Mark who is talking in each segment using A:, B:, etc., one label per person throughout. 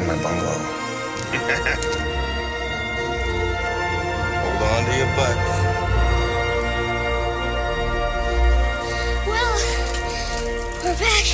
A: in my bungalow? Hold on to your butts.
B: Well, we're back.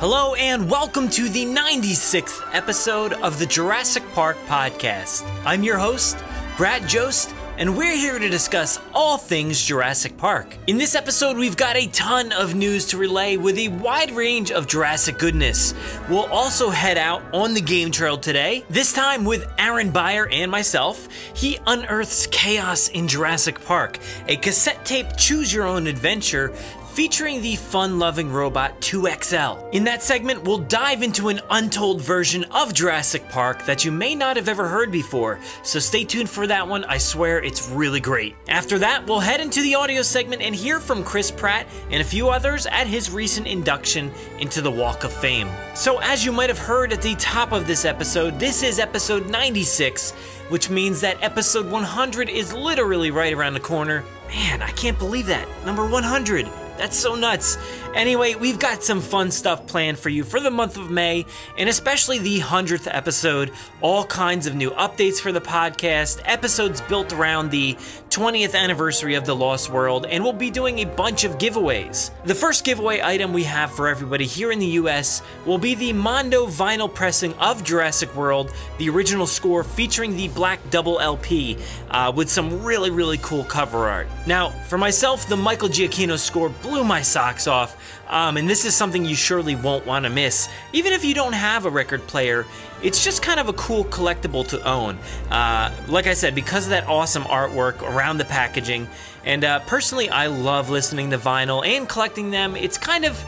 C: Hello, and welcome to the 96th episode of the Jurassic Park podcast. I'm your host, Brad Jost, and we're here to discuss all things Jurassic Park. In this episode, we've got a ton of news to relay with a wide range of Jurassic goodness. We'll also head out on the game trail today, this time with Aaron Beyer and myself. He unearths chaos in Jurassic Park, a cassette tape choose your own adventure featuring the fun loving robot 2XL. In that segment, we'll dive into an untold version of Jurassic Park that you may not have ever heard before, so stay tuned for that one. I swear it's really great. After that, we'll head into the audio segment and hear from Chris Pratt and a few others at his recent induction into the Walk of Fame. So, as you might have heard at the top of this episode, this is episode 96, which means that episode 100 is literally right around the corner. Man, I can't believe that. Number 100. That's so nuts. Anyway, we've got some fun stuff planned for you for the month of May, and especially the 100th episode. All kinds of new updates for the podcast, episodes built around the 20th anniversary of The Lost World, and we'll be doing a bunch of giveaways. The first giveaway item we have for everybody here in the US will be the Mondo vinyl pressing of Jurassic World, the original score featuring the Black Double LP, uh, with some really, really cool cover art. Now, for myself, the Michael Giacchino score blew my socks off. Um, and this is something you surely won't want to miss. Even if you don't have a record player, it's just kind of a cool collectible to own. Uh, like I said, because of that awesome artwork around the packaging, and uh, personally, I love listening to vinyl and collecting them. It's kind of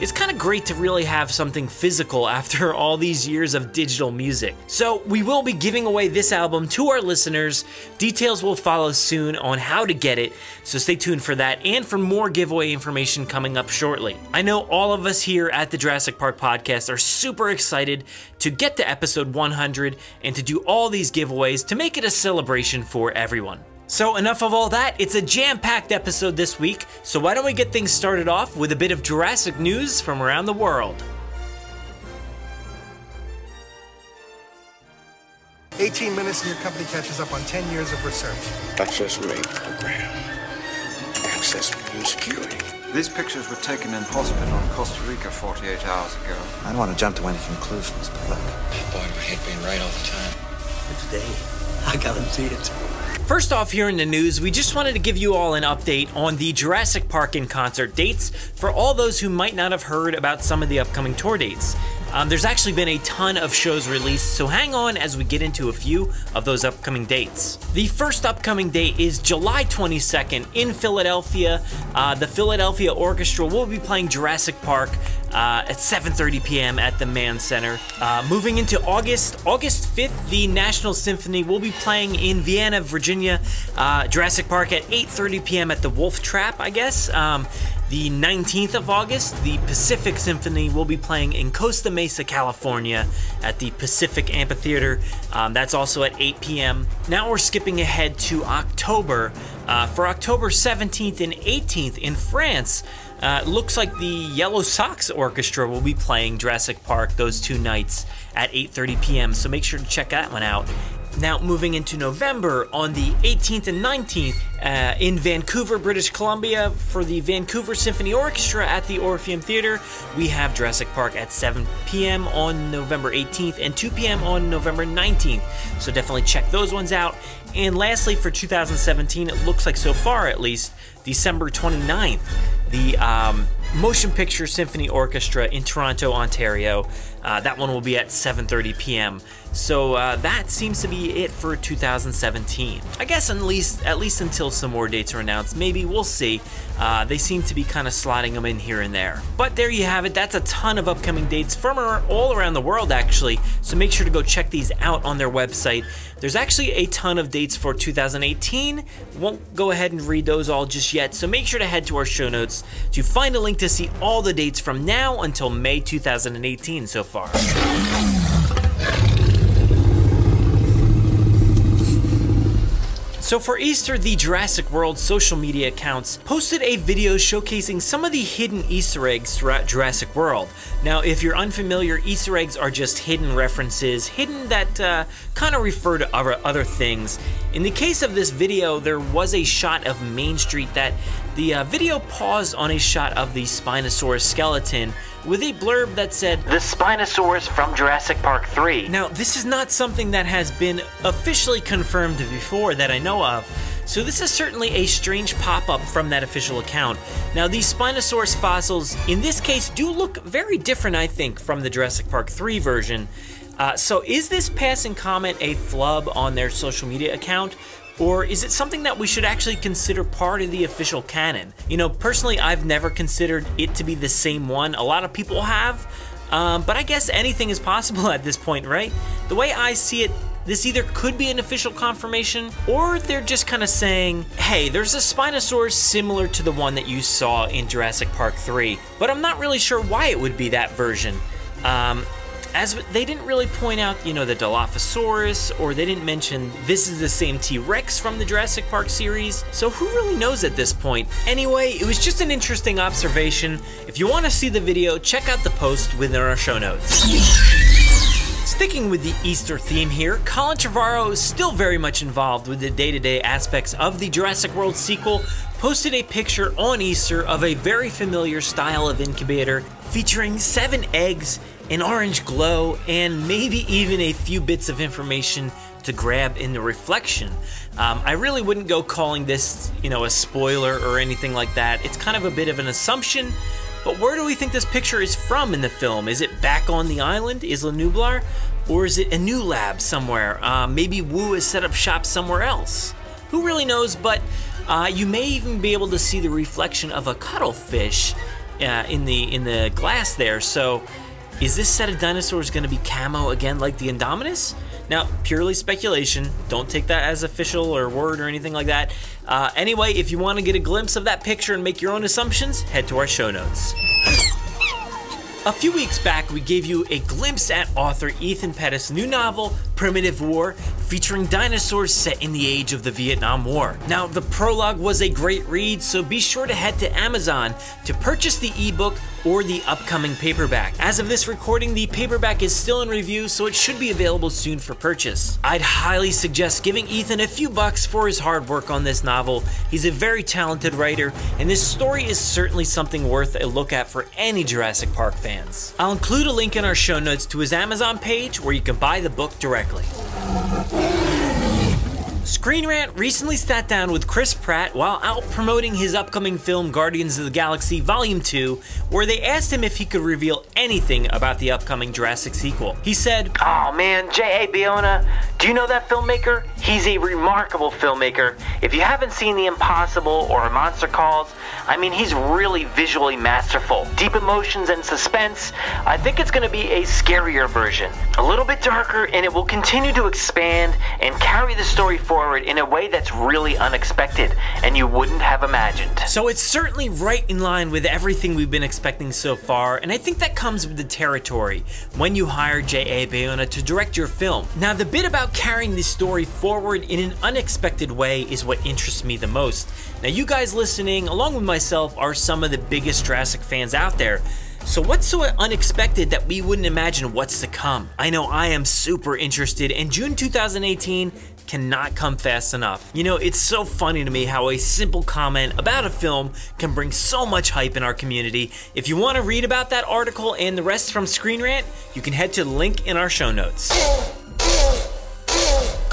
C: it's kind of great to really have something physical after all these years of digital music. So, we will be giving away this album to our listeners. Details will follow soon on how to get it, so stay tuned for that and for more giveaway information coming up shortly. I know all of us here at the Jurassic Park podcast are super excited to get to episode 100 and to do all these giveaways to make it a celebration for everyone. So, enough of all that. It's a jam packed episode this week, so why don't we get things started off with a bit of Jurassic news from around the world?
D: 18 minutes and your company catches up on 10 years of research.
E: Access rate program. Access new security.
F: These pictures were taken in hospital in Costa Rica 48 hours ago.
G: I don't want to jump to any conclusions, but look.
H: Boy, my head being right all the time.
G: But today, I guarantee it.
C: First off, here in the news, we just wanted to give you all an update on the Jurassic Park in concert dates for all those who might not have heard about some of the upcoming tour dates. Um, there's actually been a ton of shows released, so hang on as we get into a few of those upcoming dates. The first upcoming date is July 22nd in Philadelphia. Uh, the Philadelphia Orchestra will be playing Jurassic Park uh, at 7:30 p.m. at the Mann Center. Uh, moving into August, August 5th, the National Symphony will be playing in Vienna, Virginia. Uh, Jurassic Park at 8:30 p.m. at the Wolf Trap, I guess. Um, the 19th of August, the Pacific Symphony will be playing in Costa Mesa, California at the Pacific Amphitheater. Um, that's also at 8 p.m. Now we're skipping ahead to October. Uh, for October 17th and 18th in France, uh, looks like the Yellow Sox Orchestra will be playing Jurassic Park those two nights at 8:30 p.m. So make sure to check that one out. Now, moving into November on the 18th and 19th uh, in Vancouver, British Columbia, for the Vancouver Symphony Orchestra at the Orpheum Theater, we have Jurassic Park at 7 p.m. on November 18th and 2 p.m. on November 19th. So definitely check those ones out. And lastly, for 2017, it looks like so far at least, December 29th, the um, Motion Picture Symphony Orchestra in Toronto, Ontario. Uh, that one will be at 7:30 p.m. So uh, that seems to be it for 2017. I guess at least at least until some more dates are announced. Maybe we'll see. Uh, they seem to be kind of slotting them in here and there. But there you have it. That's a ton of upcoming dates from all around the world, actually. So make sure to go check these out on their website. There's actually a ton of dates for 2018. Won't go ahead and read those all just yet. So make sure to head to our show notes to find a link to see all the dates from now until May 2018 so So for Easter, the Jurassic World social media accounts posted a video showcasing some of the hidden Easter eggs throughout Jurassic World. Now, if you're unfamiliar, Easter eggs are just hidden references, hidden that uh, kind of refer to other, other things. In the case of this video, there was a shot of Main Street that the uh, video paused on a shot of the Spinosaurus skeleton with a blurb that said, The Spinosaurus from Jurassic Park 3. Now, this is not something that has been officially confirmed before that I know of, so this is certainly a strange pop up from that official account. Now, these Spinosaurus fossils, in this case, do look very different, I think, from the Jurassic Park 3 version. Uh, so, is this passing comment a flub on their social media account? Or is it something that we should actually consider part of the official canon? You know, personally, I've never considered it to be the same one. A lot of people have. Um, but I guess anything is possible at this point, right? The way I see it, this either could be an official confirmation, or they're just kind of saying, hey, there's a Spinosaurus similar to the one that you saw in Jurassic Park 3, but I'm not really sure why it would be that version. Um, as they didn't really point out, you know, the Dilophosaurus, or they didn't mention this is the same T Rex from the Jurassic Park series, so who really knows at this point? Anyway, it was just an interesting observation. If you want to see the video, check out the post within our show notes. Sticking with the Easter theme here, Colin Trevorrow is still very much involved with the day to day aspects of the Jurassic World sequel, posted a picture on Easter of a very familiar style of incubator featuring seven eggs an orange glow, and maybe even a few bits of information to grab in the reflection. Um, I really wouldn't go calling this, you know, a spoiler or anything like that. It's kind of a bit of an assumption. But where do we think this picture is from in the film? Is it back on the island, Isla Nublar? Or is it a new lab somewhere? Uh, maybe Wu has set up shop somewhere else. Who really knows? But uh, you may even be able to see the reflection of a cuttlefish uh, in the in the glass there. So is this set of dinosaurs going to be camo again like the Indominus? Now, purely speculation. Don't take that as official or word or anything like that. Uh, anyway, if you want to get a glimpse of that picture and make your own assumptions, head to our show notes. A few weeks back, we gave you a glimpse at author Ethan Pettus' new novel, Primitive War, featuring dinosaurs set in the age of the Vietnam War. Now, the prologue was a great read, so be sure to head to Amazon to purchase the ebook or the upcoming paperback. As of this recording, the paperback is still in review, so it should be available soon for purchase. I'd highly suggest giving Ethan a few bucks for his hard work on this novel. He's a very talented writer, and this story is certainly something worth a look at for any Jurassic Park fans. I'll include a link in our show notes to his Amazon page where you can buy the book directly. Screen Rant recently sat down with Chris Pratt while out promoting his upcoming film Guardians of the Galaxy Volume 2, where they asked him if he could reveal anything about the upcoming Jurassic sequel. He said, Oh man, J.A. Bayona, do you know that filmmaker? He's a remarkable filmmaker. If you haven't seen The Impossible or Monster Calls, I mean, he's really visually masterful. Deep emotions and suspense. I think it's going to be a scarier version. A little bit darker, and it will continue to expand and carry the story forward in a way that's really unexpected and you wouldn't have imagined. So it's certainly right in line with everything we've been expecting so far, and I think that comes with the territory when you hire J.A. Bayona to direct your film. Now, the bit about carrying the story forward in an unexpected way is what interests me the most. Now, you guys listening, along with myself, are some of the biggest Jurassic fans out there. So, what's so unexpected that we wouldn't imagine what's to come? I know I am super interested, and June 2018 cannot come fast enough. You know, it's so funny to me how a simple comment about a film can bring so much hype in our community. If you want to read about that article and the rest from Screen Rant, you can head to the link in our show notes.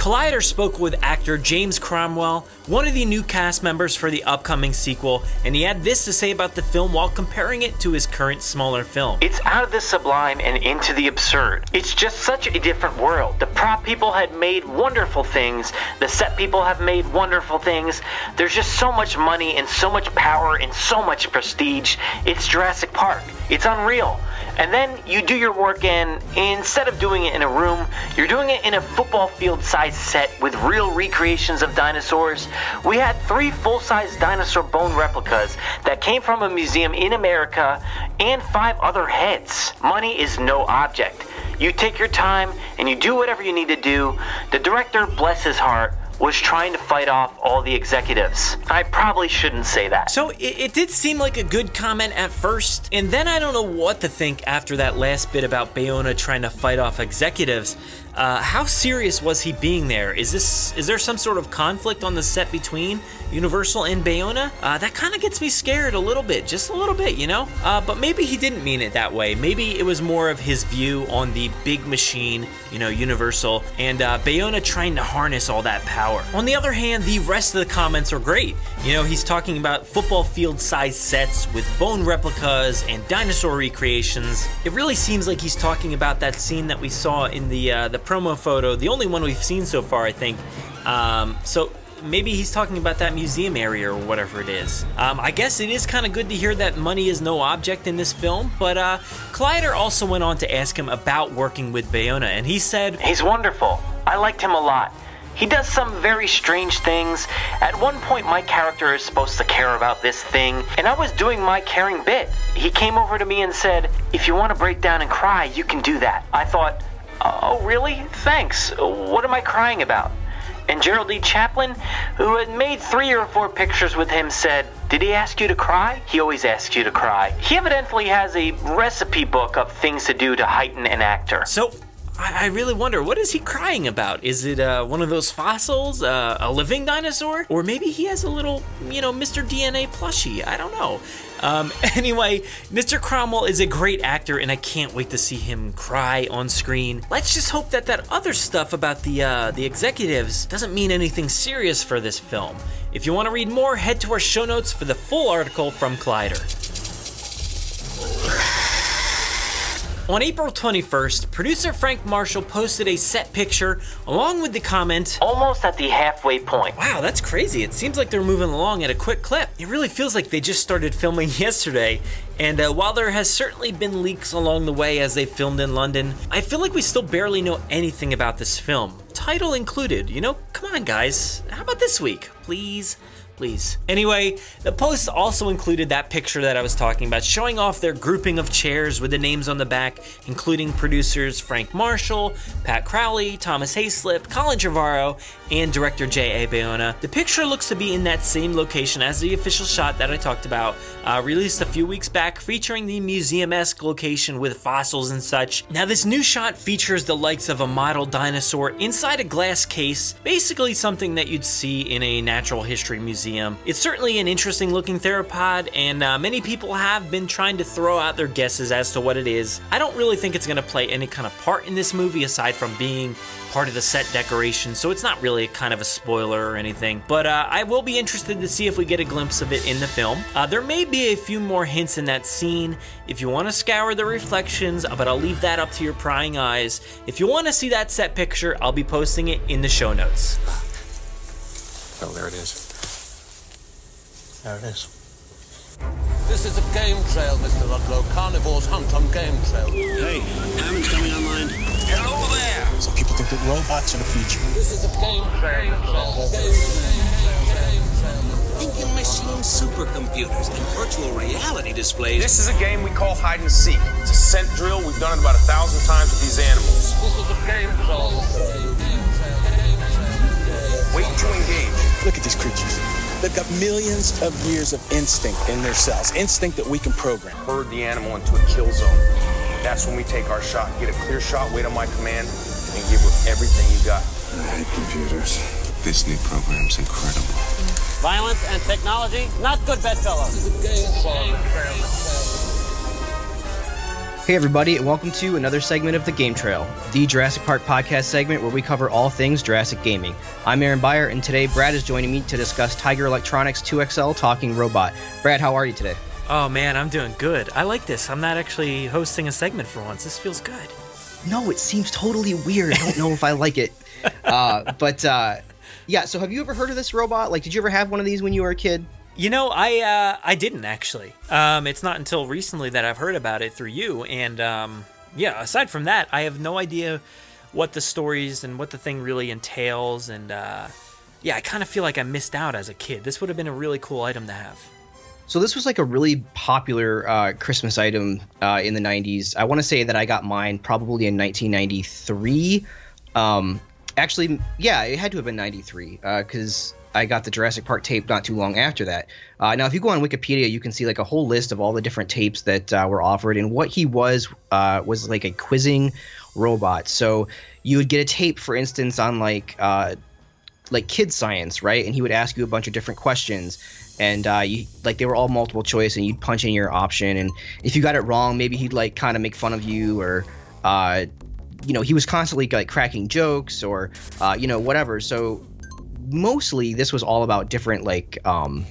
C: Collider spoke with actor James Cromwell, one of the new cast members for the upcoming sequel, and he had this to say about the film while comparing it to his current smaller film.
I: It's out of the sublime and into the absurd. It's just such a different world. The prop people had made wonderful things, the set people have made wonderful things. There's just so much money and so much power and so much prestige. It's Jurassic Park. It's unreal. And then you do your work in, instead of doing it in a room, you're doing it in a football field sized set with real recreations of dinosaurs. We had three full size dinosaur bone replicas that came from a museum in America and five other heads. Money is no object. You take your time and you do whatever you need to do. The director, bless his heart, was trying to fight off all the executives. I probably shouldn't say that.
C: So it, it, did seem like a good comment at first, and then I don't know what to think after that last bit about Bayona trying to fight off executives. Uh, how serious was he being there? Is this is there some sort of conflict on the set between Universal and Bayona? Uh, that kind of gets me scared a little bit, just a little bit, you know. Uh, but maybe he didn't mean it that way. Maybe it was more of his view on the big machine, you know, Universal, and uh, Bayona trying to harness all that power. On the other hand, the rest of the comments are great. You know, he's talking about football field size sets with bone replicas and dinosaur recreations. It really seems like he's talking about that scene that we saw in the uh, the promo photo, the only one we've seen so far, I think. Um, so maybe he's talking about that museum area or whatever it is. Um, I guess it is kind of good to hear that money is no object in this film, but uh, Collider also went on to ask him about working with Bayona, and he said,
I: He's wonderful. I liked him a lot. He does some very strange things. At one point, my character is supposed to care about this thing, and I was doing my caring bit. He came over to me and said, If you want to break down and cry, you can do that. I thought, Oh, really? Thanks. What am I crying about? And Geraldine Chaplin, who had made three or four pictures with him, said, Did he ask you to cry? He always asks you to cry. He evidently has a recipe book of things to do to heighten an actor.
C: So, I, really wonder what is he crying about? Is it uh, one of those fossils, uh, a living dinosaur, or maybe he has a little, you know, Mr. DNA plushie? I don't know. Um, anyway, Mr. Cromwell is a great actor, and I can't wait to see him cry on screen. Let's just hope that that other stuff about the uh, the executives doesn't mean anything serious for this film. If you want to read more, head to our show notes for the full article from Collider. On April 21st, producer Frank Marshall posted a set picture along with the comment,
I: Almost at the halfway point.
C: Wow, that's crazy. It seems like they're moving along at a quick clip. It really feels like they just started filming yesterday. And uh, while there has certainly been leaks along the way as they filmed in London, I feel like we still barely know anything about this film. Title included. You know, come on, guys. How about this week? Please? Please. Anyway, the post also included that picture that I was talking about, showing off their grouping of chairs with the names on the back, including producers Frank Marshall, Pat Crowley, Thomas Hayslip, Colin Trevorrow, and director J.A. Bayona. The picture looks to be in that same location as the official shot that I talked about, uh, released a few weeks back, featuring the museum esque location with fossils and such. Now, this new shot features the likes of a model dinosaur inside a glass case, basically something that you'd see in a natural history museum museum. It's certainly an interesting looking theropod, and uh, many people have been trying to throw out their guesses as to what it is. I don't really think it's going to play any kind of part in this movie aside from being part of the set decoration, so it's not really kind of a spoiler or anything. But uh, I will be interested to see if we get a glimpse of it in the film. Uh, there may be a few more hints in that scene if you want to scour the reflections, but I'll leave that up to your prying eyes. If you want to see that set picture, I'll be posting it in the show notes.
A: Oh, there it is. There it is.
J: This is a game trail, Mr. Ludlow. Carnivores hunt on game trail.
K: Hey, Hammond's coming online.
J: Hello there!
K: Some people think that robots are the future.
J: This is a game trail, Mr. Game trail.
K: Thinking machine supercomputers and virtual reality displays.
L: This is a game we call hide and seek. It's a scent drill. We've done it about a thousand times with these animals.
J: This is a game trail,
L: Wait to engage.
K: Look at these creatures. They've got millions of years of instinct in their cells, instinct that we can program.
L: Herd the animal into a kill zone. That's when we take our shot. Get a clear shot, wait on my command, and give her everything you got.
E: I hate computers. This new program's incredible.
M: Violence and technology, not good bedfellows. Hey, everybody, and welcome to another segment of The Game Trail, the Jurassic Park podcast segment where we cover all things Jurassic gaming. I'm Aaron Beyer, and today Brad is joining me to discuss Tiger Electronics 2XL Talking Robot. Brad, how are you today?
C: Oh man, I'm doing good. I like this. I'm not actually hosting a segment for once. This feels good.
M: No, it seems totally weird. I don't know if I like it. Uh, but uh, yeah, so have you ever heard of this robot? Like, did you ever have one of these when you were a kid?
C: You know, I uh, I didn't actually. Um, it's not until recently that I've heard about it through you, and um, yeah. Aside from that, I have no idea what the stories and what the thing really entails, and uh, yeah, I kind of feel like I missed out as a kid. This would have been a really cool item to have.
M: So this was like a really popular uh, Christmas item uh, in the '90s. I want to say that I got mine probably in 1993. Um, actually, yeah, it had to have been '93 because I got the Jurassic Park tape not too long after that. Uh, now, if you go on Wikipedia, you can see like a whole list of all the different tapes that uh, were offered, and what he was uh, was like a quizzing robot. So you would get a tape, for instance, on like uh, like kid science, right? And he would ask you a bunch of different questions, and uh, you like they were all multiple choice, and you'd punch in your option, and if you got it wrong, maybe he'd like kind of make fun of you or. Uh, you know, he was constantly like cracking jokes or, you know, whatever. So mostly this was all about different like um,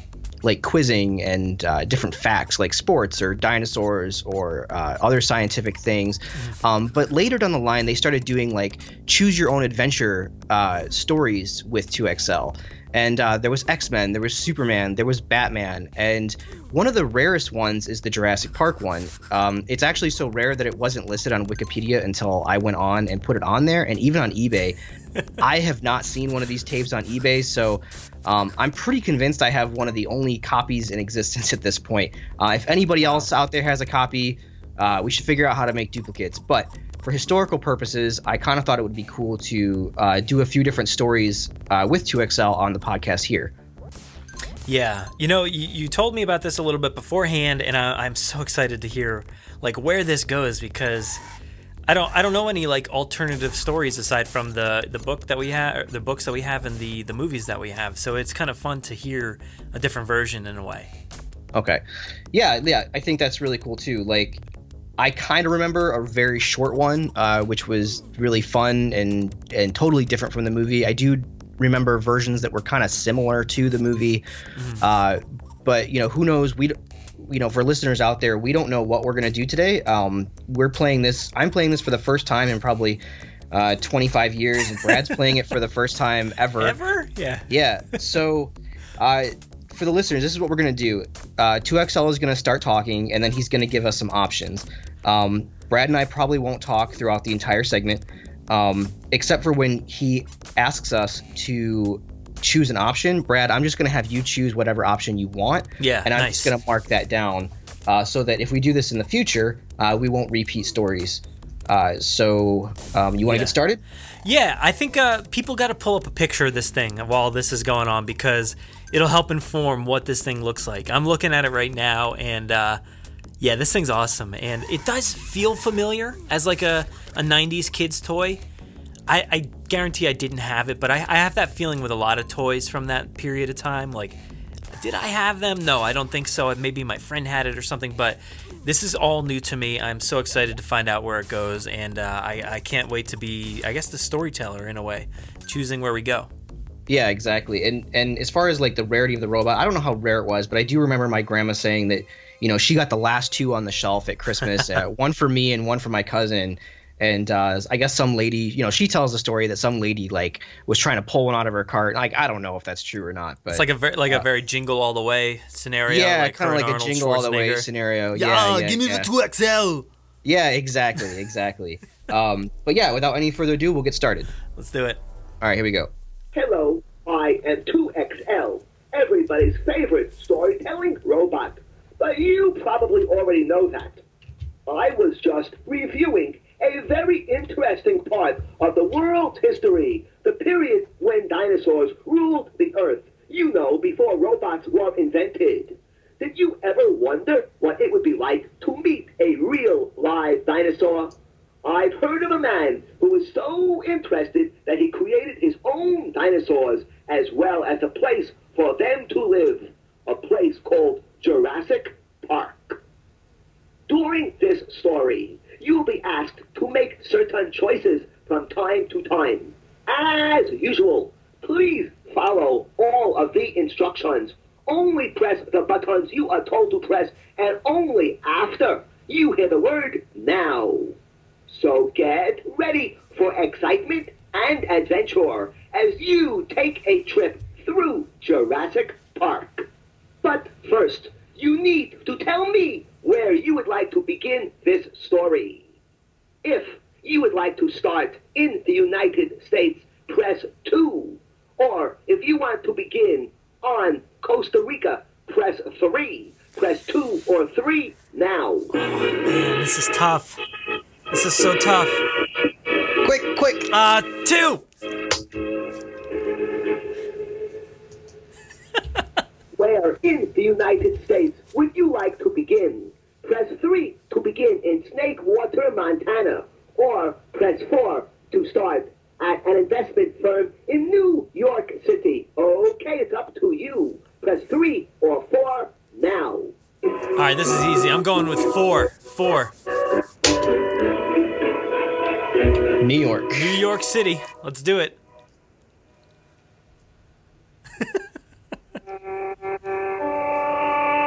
M: like quizzing and uh, different facts like sports or dinosaurs or uh, other scientific things. Mm-hmm. Um, but later down the line, they started doing like choose your own adventure uh, stories with 2XL. And uh, there was X Men, there was Superman, there was Batman, and one of the rarest ones is the Jurassic Park one. Um, it's actually so rare that it wasn't listed on Wikipedia until I went on and put it on there, and even on eBay. I have not seen one of these tapes on eBay, so um, I'm pretty convinced I have one of the only copies in existence at this point. Uh, if anybody else out there has a copy, uh, we should figure out how to make duplicates. But for historical purposes, I kind of thought it would be cool to uh, do a few different stories uh, with 2XL on the podcast here.
C: Yeah, you know, you, you told me about this a little bit beforehand, and I, I'm so excited to hear like where this goes because I don't I don't know any like alternative stories aside from the the book that we have the books that we have and the the movies that we have. So it's kind of fun to hear a different version in a way.
M: Okay. Yeah, yeah, I think that's really cool too. Like I kind of remember a very short one, uh, which was really fun and and totally different from the movie. I do remember versions that were kind of similar to the movie, mm. uh, but you know who knows? We you know, for listeners out there, we don't know what we're going to do today. Um, we're playing this. I'm playing this for the first time in probably uh, 25 years, and Brad's playing it for the first time ever.
C: Ever? Yeah.
M: Yeah. So, uh, for the listeners, this is what we're going to do. Uh, 2XL is going to start talking, and then he's going to give us some options. Um, Brad and I probably won't talk throughout the entire segment, um, except for when he asks us to choose an option, Brad, I'm just going to have you choose whatever option you want.
C: Yeah.
M: And I'm
C: nice.
M: just going to mark that down uh, so that if we do this in the future, uh, we won't repeat stories. Uh, so um, you want to yeah. get started?
C: Yeah, I think uh, people got to pull up a picture of this thing while this is going on because it'll help inform what this thing looks like. I'm looking at it right now, and uh, yeah, this thing's awesome, and it does feel familiar as like a, a '90s kids toy. I, I guarantee I didn't have it, but I, I have that feeling with a lot of toys from that period of time. Like, did I have them? No, I don't think so. Maybe my friend had it or something, but this is all new to me. I'm so excited to find out where it goes, and uh, I, I can't wait to be, I guess, the storyteller in a way, choosing where we go.
M: Yeah, exactly. And and as far as like the rarity of the robot, I don't know how rare it was, but I do remember my grandma saying that you know she got the last two on the shelf at Christmas, uh, one for me and one for my cousin and uh, I guess some lady, you know, she tells a story that some lady like was trying to pull one out of her cart. Like I don't know if that's true or not, but
C: it's like a very like uh, a very jingle all the way scenario.
M: Yeah,
C: like
M: kind of like
C: a
M: jingle all the way scenario.
N: Yeah,
M: yeah, yeah
N: give me
M: yeah.
N: the two XL.
M: Yeah, exactly, exactly. um, but yeah, without any further ado, we'll get started.
C: Let's do it.
M: All right, here we go.
O: Hello, I am 2XL, everybody's favorite storytelling robot. But you probably already know that. I was just reviewing a very interesting part of the world's history, the period when dinosaurs ruled the earth. You know, before robots were invented. Did you ever wonder what it would be like to meet a real live dinosaur? I've heard of a man who was so interested that he created his own dinosaurs as well as a place for them to live, a place called Jurassic Park. During this story, you'll be asked to make certain choices from time to time. As usual, please follow all of the instructions. Only press the buttons you are told to press, and only after you hear the word now. So get ready for excitement and adventure as you take a trip through Jurassic Park. But first, you need to tell me where you would like to begin this story. If you would like to start in the United States, press 2. Or if you want to begin on Costa Rica, press 3. Press 2 or 3 now.
C: This is tough. This is so tough.
M: Quick, quick.
C: Uh, two.
O: Where in the United States would you like to begin? Press 3 to begin in Snakewater, Montana. Or press 4 to start at an investment firm in New York City. Okay, it's up to you. Press 3 or 4 now.
C: All right, this is easy. I'm going with four. Four.
M: New York.
C: New York City. Let's do it.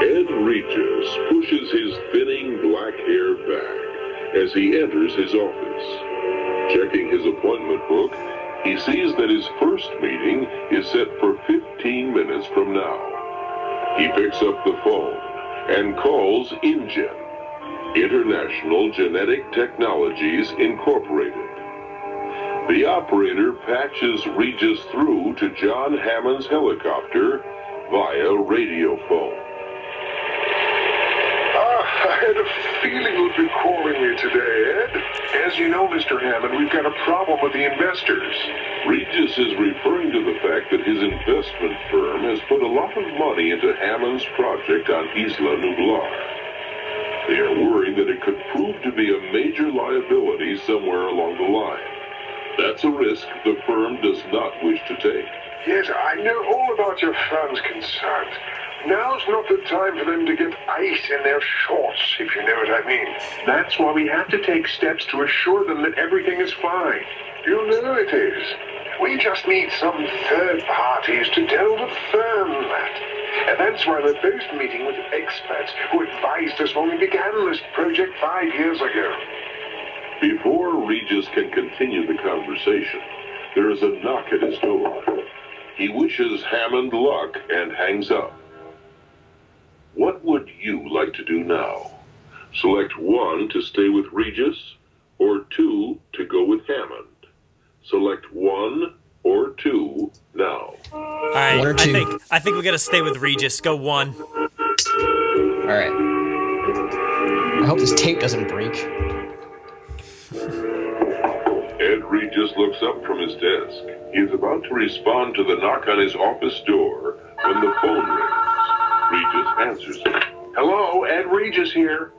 N: Ed Regis pushes his thinning black hair back as he enters his office. Checking his appointment book, he sees that his first meeting is set for 15 minutes from now. He picks up the phone and calls InGen, International Genetic Technologies Incorporated. Operator patches Regis through to John Hammond's helicopter via radio phone.
P: Ah, I had a feeling you'd be calling me today, Ed. As you know, Mr. Hammond, we've got a problem with the investors.
N: Regis is referring to the fact that his investment firm has put a lot of money into Hammond's project on Isla Nublar. They are worried that it could prove to be a major liability somewhere along the line. That's a risk the firm does not wish to take.
P: Yes, I know all about your firm's concerns. Now's not the time for them to get ice in their shorts, if you know what I mean. That's why we have to take steps to assure them that everything is fine. You know it is. We just need some third parties to tell the firm that. And that's why we're both meeting with experts who advised us when we began this project five years ago.
N: Before Regis can continue the conversation, there is a knock at his door. He wishes Hammond luck and hangs up. What would you like to do now? Select one to stay with Regis, or two to go with Hammond. Select one or two now.
C: All right,
M: One or
C: I think I think we gotta stay with Regis. Go one.
M: All right. I hope this tape doesn't break.
N: Regis looks up from his desk. He is about to respond to the knock on his office door when the phone rings. Regis answers it.
P: Hello, Ed Regis here.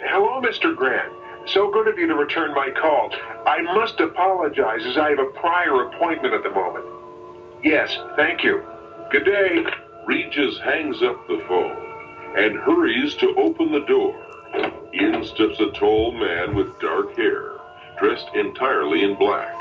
P: Hello, Mr. Grant. So good of you to return my call. I must apologize as I have a prior appointment at the moment. Yes, thank you. Good day.
N: Regis hangs up the phone and hurries to open the door. In steps a tall man with dark hair, dressed entirely in black.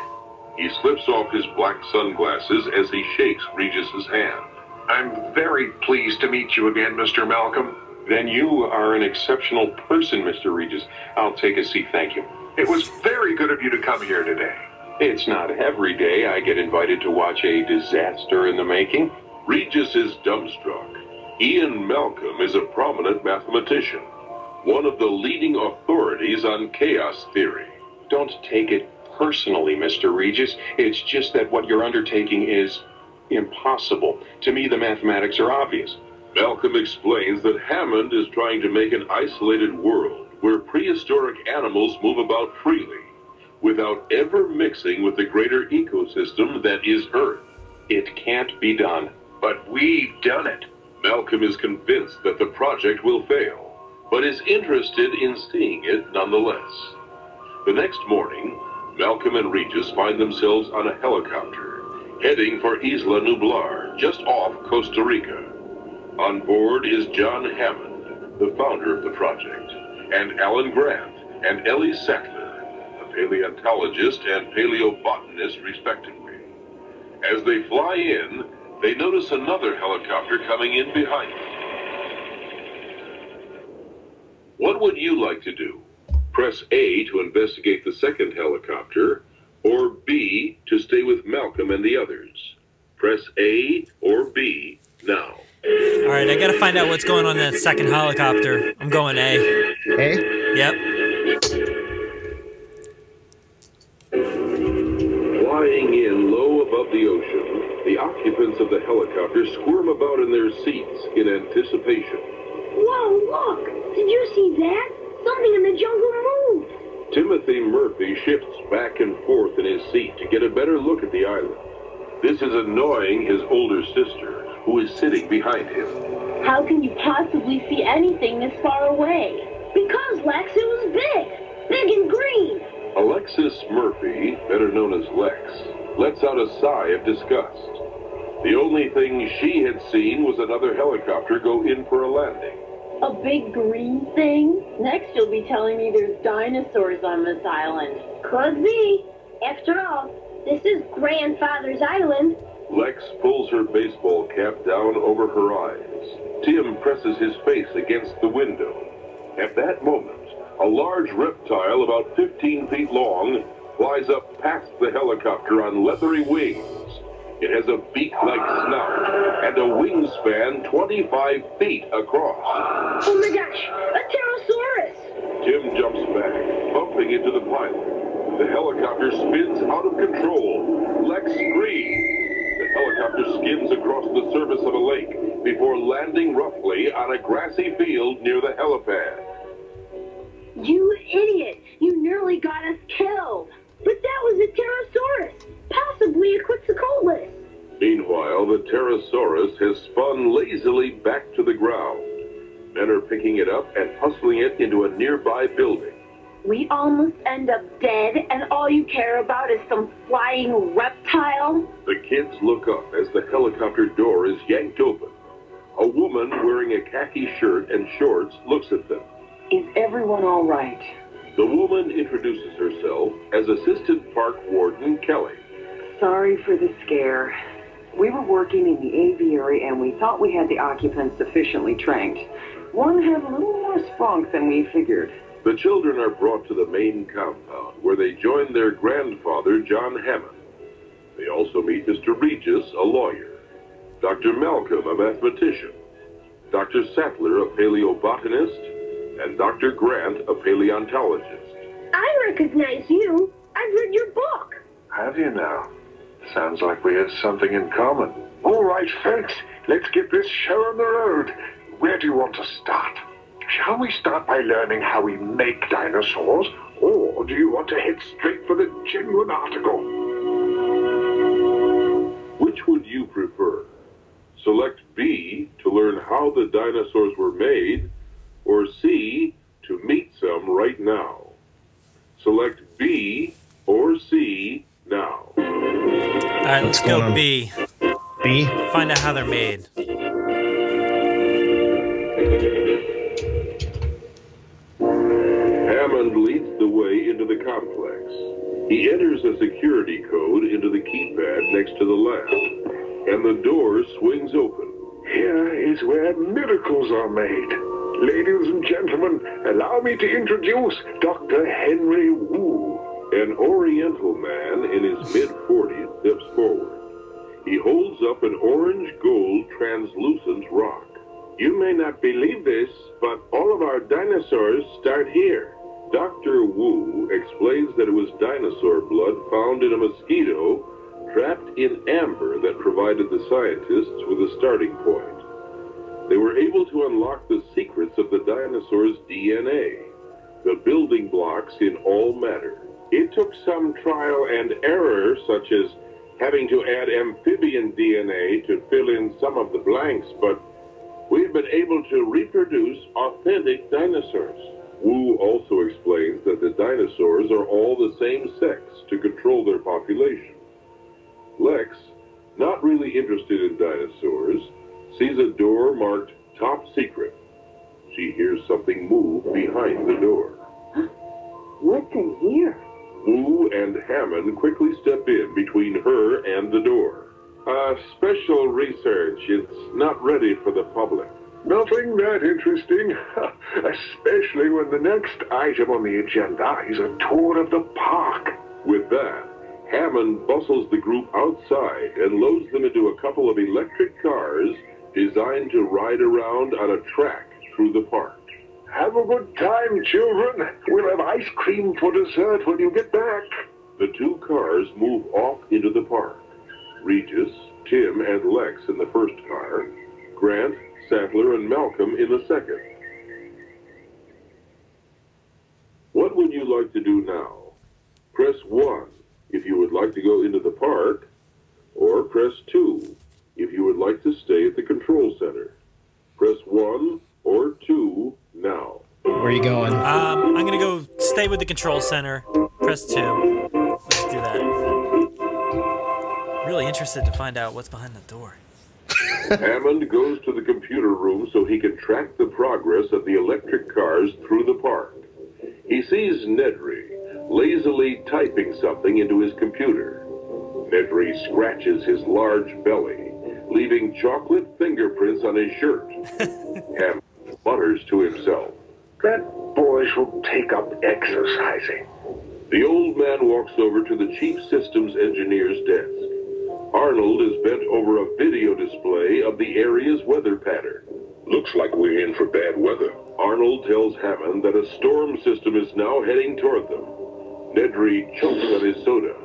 N: He slips off his black sunglasses as he shakes Regis's hand.
P: I'm very pleased to meet you again, Mr. Malcolm.
A: Then you are an exceptional person, Mr. Regis. I'll take a seat, thank you.
P: It was very good of you to come here today.
A: It's not every day I get invited to watch a disaster in the making.
N: Regis is dumbstruck. Ian Malcolm is a prominent mathematician, one of the leading authorities on chaos theory.
A: Don't take it personally, Mr. Regis. It's just that what you're undertaking is impossible. To me, the mathematics are obvious.
N: Malcolm explains that Hammond is trying to make an isolated world where prehistoric animals move about freely without ever mixing with the greater ecosystem that is Earth.
A: It can't be done.
P: But we've done it.
N: Malcolm is convinced that the project will fail, but is interested in seeing it nonetheless. The next morning, Malcolm and Regis find themselves on a helicopter, heading for Isla Nublar, just off Costa Rica. On board is John Hammond, the founder of the project, and Alan Grant, and Ellie Sattler, a paleontologist and paleobotanist, respectively. As they fly in, they notice another helicopter coming in behind them. What would you like to do? Press A to investigate the second helicopter, or B to stay with Malcolm and the others. Press A or B now.
C: All right, I gotta find out what's going on in that second helicopter. I'm going A.
M: A?
C: Yep.
N: Flying in low above the ocean, the occupants of the helicopter squirm about in their seats in anticipation.
B: Whoa, look! Did you see that? Something in the jungle moved!
N: Timothy Murphy shifts back and forth in his seat to get a better look at the island. This is annoying his older sister, who is sitting behind him.
Q: How can you possibly see anything this far away?
B: Because, Lex, it was big! Big and green!
N: Alexis Murphy, better known as Lex, lets out a sigh of disgust. The only thing she had seen was another helicopter go in for a landing.
Q: A big green thing? Next you'll be telling me there's dinosaurs on this island.
B: Could be. After all, this is Grandfather's Island.
N: Lex pulls her baseball cap down over her eyes. Tim presses his face against the window. At that moment, a large reptile about 15 feet long flies up past the helicopter on leathery wings. It has a beak-like snout and a wingspan 25 feet across.
B: Oh my gosh, a Pterosaurus!
N: Tim jumps back, bumping into the pilot. The helicopter spins out of control. Lex screams. The helicopter skims across the surface of a lake before landing roughly on a grassy field near the helipad.
Q: You idiot! You nearly got us killed!
B: But that was a Pterosaurus! Possibly a Quetzalcoatlus!
N: Meanwhile, the Pterosaurus has spun lazily back to the ground. Men are picking it up and hustling it into a nearby building.
Q: We almost end up dead, and all you care about is some flying reptile?
N: The kids look up as the helicopter door is yanked open. A woman wearing a khaki shirt and shorts looks at them.
R: Is everyone all right?
N: The woman introduces herself as Assistant Park Warden Kelly.
R: Sorry for the scare. We were working in the aviary and we thought we had the occupants sufficiently trained. One had a little more spunk than we figured.
N: The children are brought to the main compound where they join their grandfather, John Hammond. They also meet Mr. Regis, a lawyer, Dr. Malcolm, a mathematician, Dr. Sattler, a paleobotanist, and Dr. Grant, a paleontologist.
B: I recognize you. I've read your book.
P: Have you now? Sounds like we have something in common. All right, folks, let's get this show on the road. Where do you want to start? Shall we start by learning how we make dinosaurs, or do you want to head straight for the genuine article?
N: Which would you prefer? Select B to learn how the dinosaurs were made, or C to meet some right now. Select B or C now.
C: All right, let's go B.
M: B.
C: Find out how they're made.
N: Hammond leads the way into the complex. He enters a security code into the keypad next to the lab, and the door swings open.
P: Here is where miracles are made. Ladies and gentlemen, allow me to introduce Dr. Henry Wu.
N: An Oriental man in his mid 40s steps forward. He holds up an orange gold translucent rock. You may not believe this, but all of our dinosaurs start here. Dr. Wu explains that it was dinosaur blood found in a mosquito trapped in amber that provided the scientists with a starting point. They were able to unlock the secrets of the dinosaur's DNA, the building blocks in all matter. It took some trial and error, such as having to add amphibian DNA to fill in some of the blanks, but we've been able to reproduce authentic dinosaurs. Wu also explains that the dinosaurs are all the same sex to control their population. Lex, not really interested in dinosaurs, sees a door marked Top Secret. She hears something move behind the door.
R: What's in here?
N: Wu and Hammond quickly step in between her and the door. Uh, special research. It's not ready for the public.
P: Nothing that interesting, especially when the next item on the agenda is a tour of the park.
N: With that, Hammond bustles the group outside and loads them into a couple of electric cars designed to ride around on a track through the park.
P: Have a good time, children. We'll have ice cream for dessert when you get back.
N: The two cars move off into the park. Regis, Tim, and Lex in the first car, Grant, Sattler, and Malcolm in the second. What would you like to do now? Press 1 if you would like to go into the park, or press 2 if you would like to stay at the control center. Press 1 or 2 now.
M: Where are you going?
C: Um, I'm gonna go stay with the control center. Press two. Let's do that. Really interested to find out what's behind the door.
N: Hammond goes to the computer room so he can track the progress of the electric cars through the park. He sees Nedry lazily typing something into his computer. Nedry scratches his large belly, leaving chocolate fingerprints on his shirt. Hammond mutters to himself.
P: That boy should take up exercising.
N: The old man walks over to the chief systems engineer's desk. Arnold is bent over a video display of the area's weather pattern.
P: Looks like we're in for bad weather.
N: Arnold tells Hammond that a storm system is now heading toward them. Nedry chokes on his soda.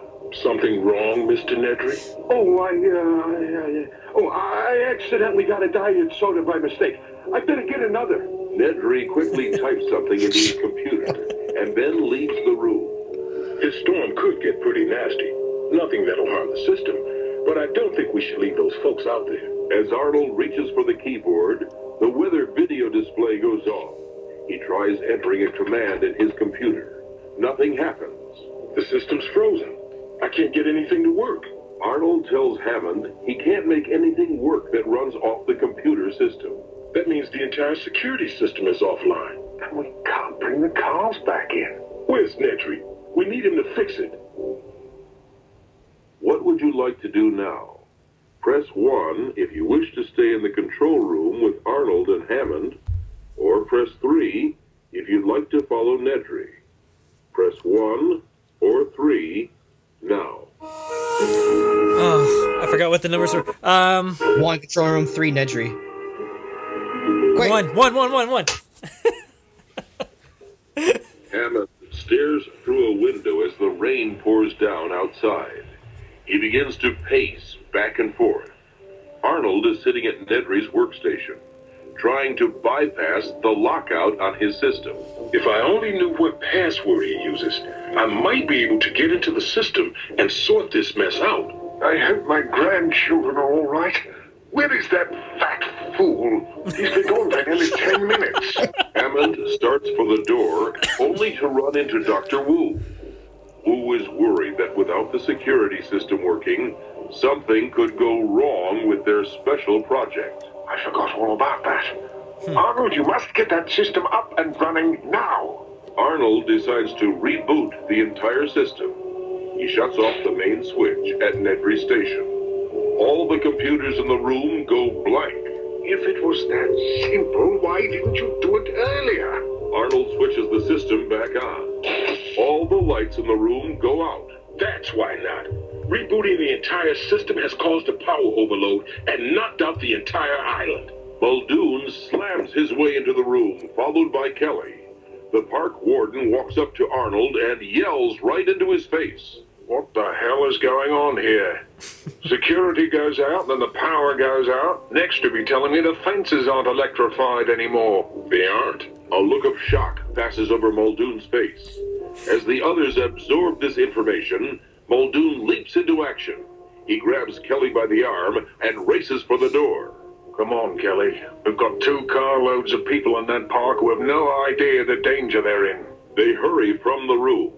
P: Something wrong, Mr. Nedry?
S: Oh, I, uh, I, uh, oh, I accidentally got a diet soda by mistake. I better get another.
N: Nedry quickly types something into his computer and then leaves the room.
P: This storm could get pretty nasty. Nothing that'll harm the system, but I don't think we should leave those folks out there.
N: As Arnold reaches for the keyboard, the weather video display goes off. He tries entering a command in his computer. Nothing happens.
P: The system's frozen. I can't get anything to work.
N: Arnold tells Hammond he can't make anything work that runs off the computer system.
P: That means the entire security system is offline. And we can't bring the cars back in. Where's Nedry? We need him to fix it.
N: What would you like to do now? Press 1 if you wish to stay in the control room with Arnold and Hammond, or press 3 if you'd like to follow Nedry. Press 1 or 3 now.
C: Oh, I forgot what the numbers were. Um,
M: one control room, three Nedry.
C: Quick. One, one, one, one, one.
N: Hammond stares through a window as the rain pours down outside. He begins to pace back and forth. Arnold is sitting at Nedry's workstation, trying to bypass the lockout on his system.
P: If I only knew what password he uses, I might be able to get into the system and sort this mess out. I hope my grandchildren are all right. Where is that fat fool? He's been gone for nearly ten minutes.
N: Hammond starts for the door, only to run into Dr. Wu. Wu is worried that without the security system working, something could go wrong with their special project.
P: I forgot all about that. Hmm. Arnold, you must get that system up and running now.
N: Arnold decides to reboot the entire system. He shuts off the main switch at Nedry Station. All the computers in the room go blank.
P: If it was that simple, why didn't you do it earlier?
N: Arnold switches the system back on. All the lights in the room go out.
P: That's why not. Rebooting the entire system has caused a power overload and knocked out the entire island.
N: Muldoon slams his way into the room, followed by Kelly. The park warden walks up to Arnold and yells right into his face.
P: What the hell is going on here? Security goes out, then the power goes out. Next, you'll be telling me the fences aren't electrified anymore. They aren't.
N: A look of shock passes over Muldoon's face. As the others absorb this information, Muldoon leaps into action. He grabs Kelly by the arm and races for the door.
P: Come on, Kelly. We've got two carloads of people in that park who have no idea the danger they're in.
N: They hurry from the room.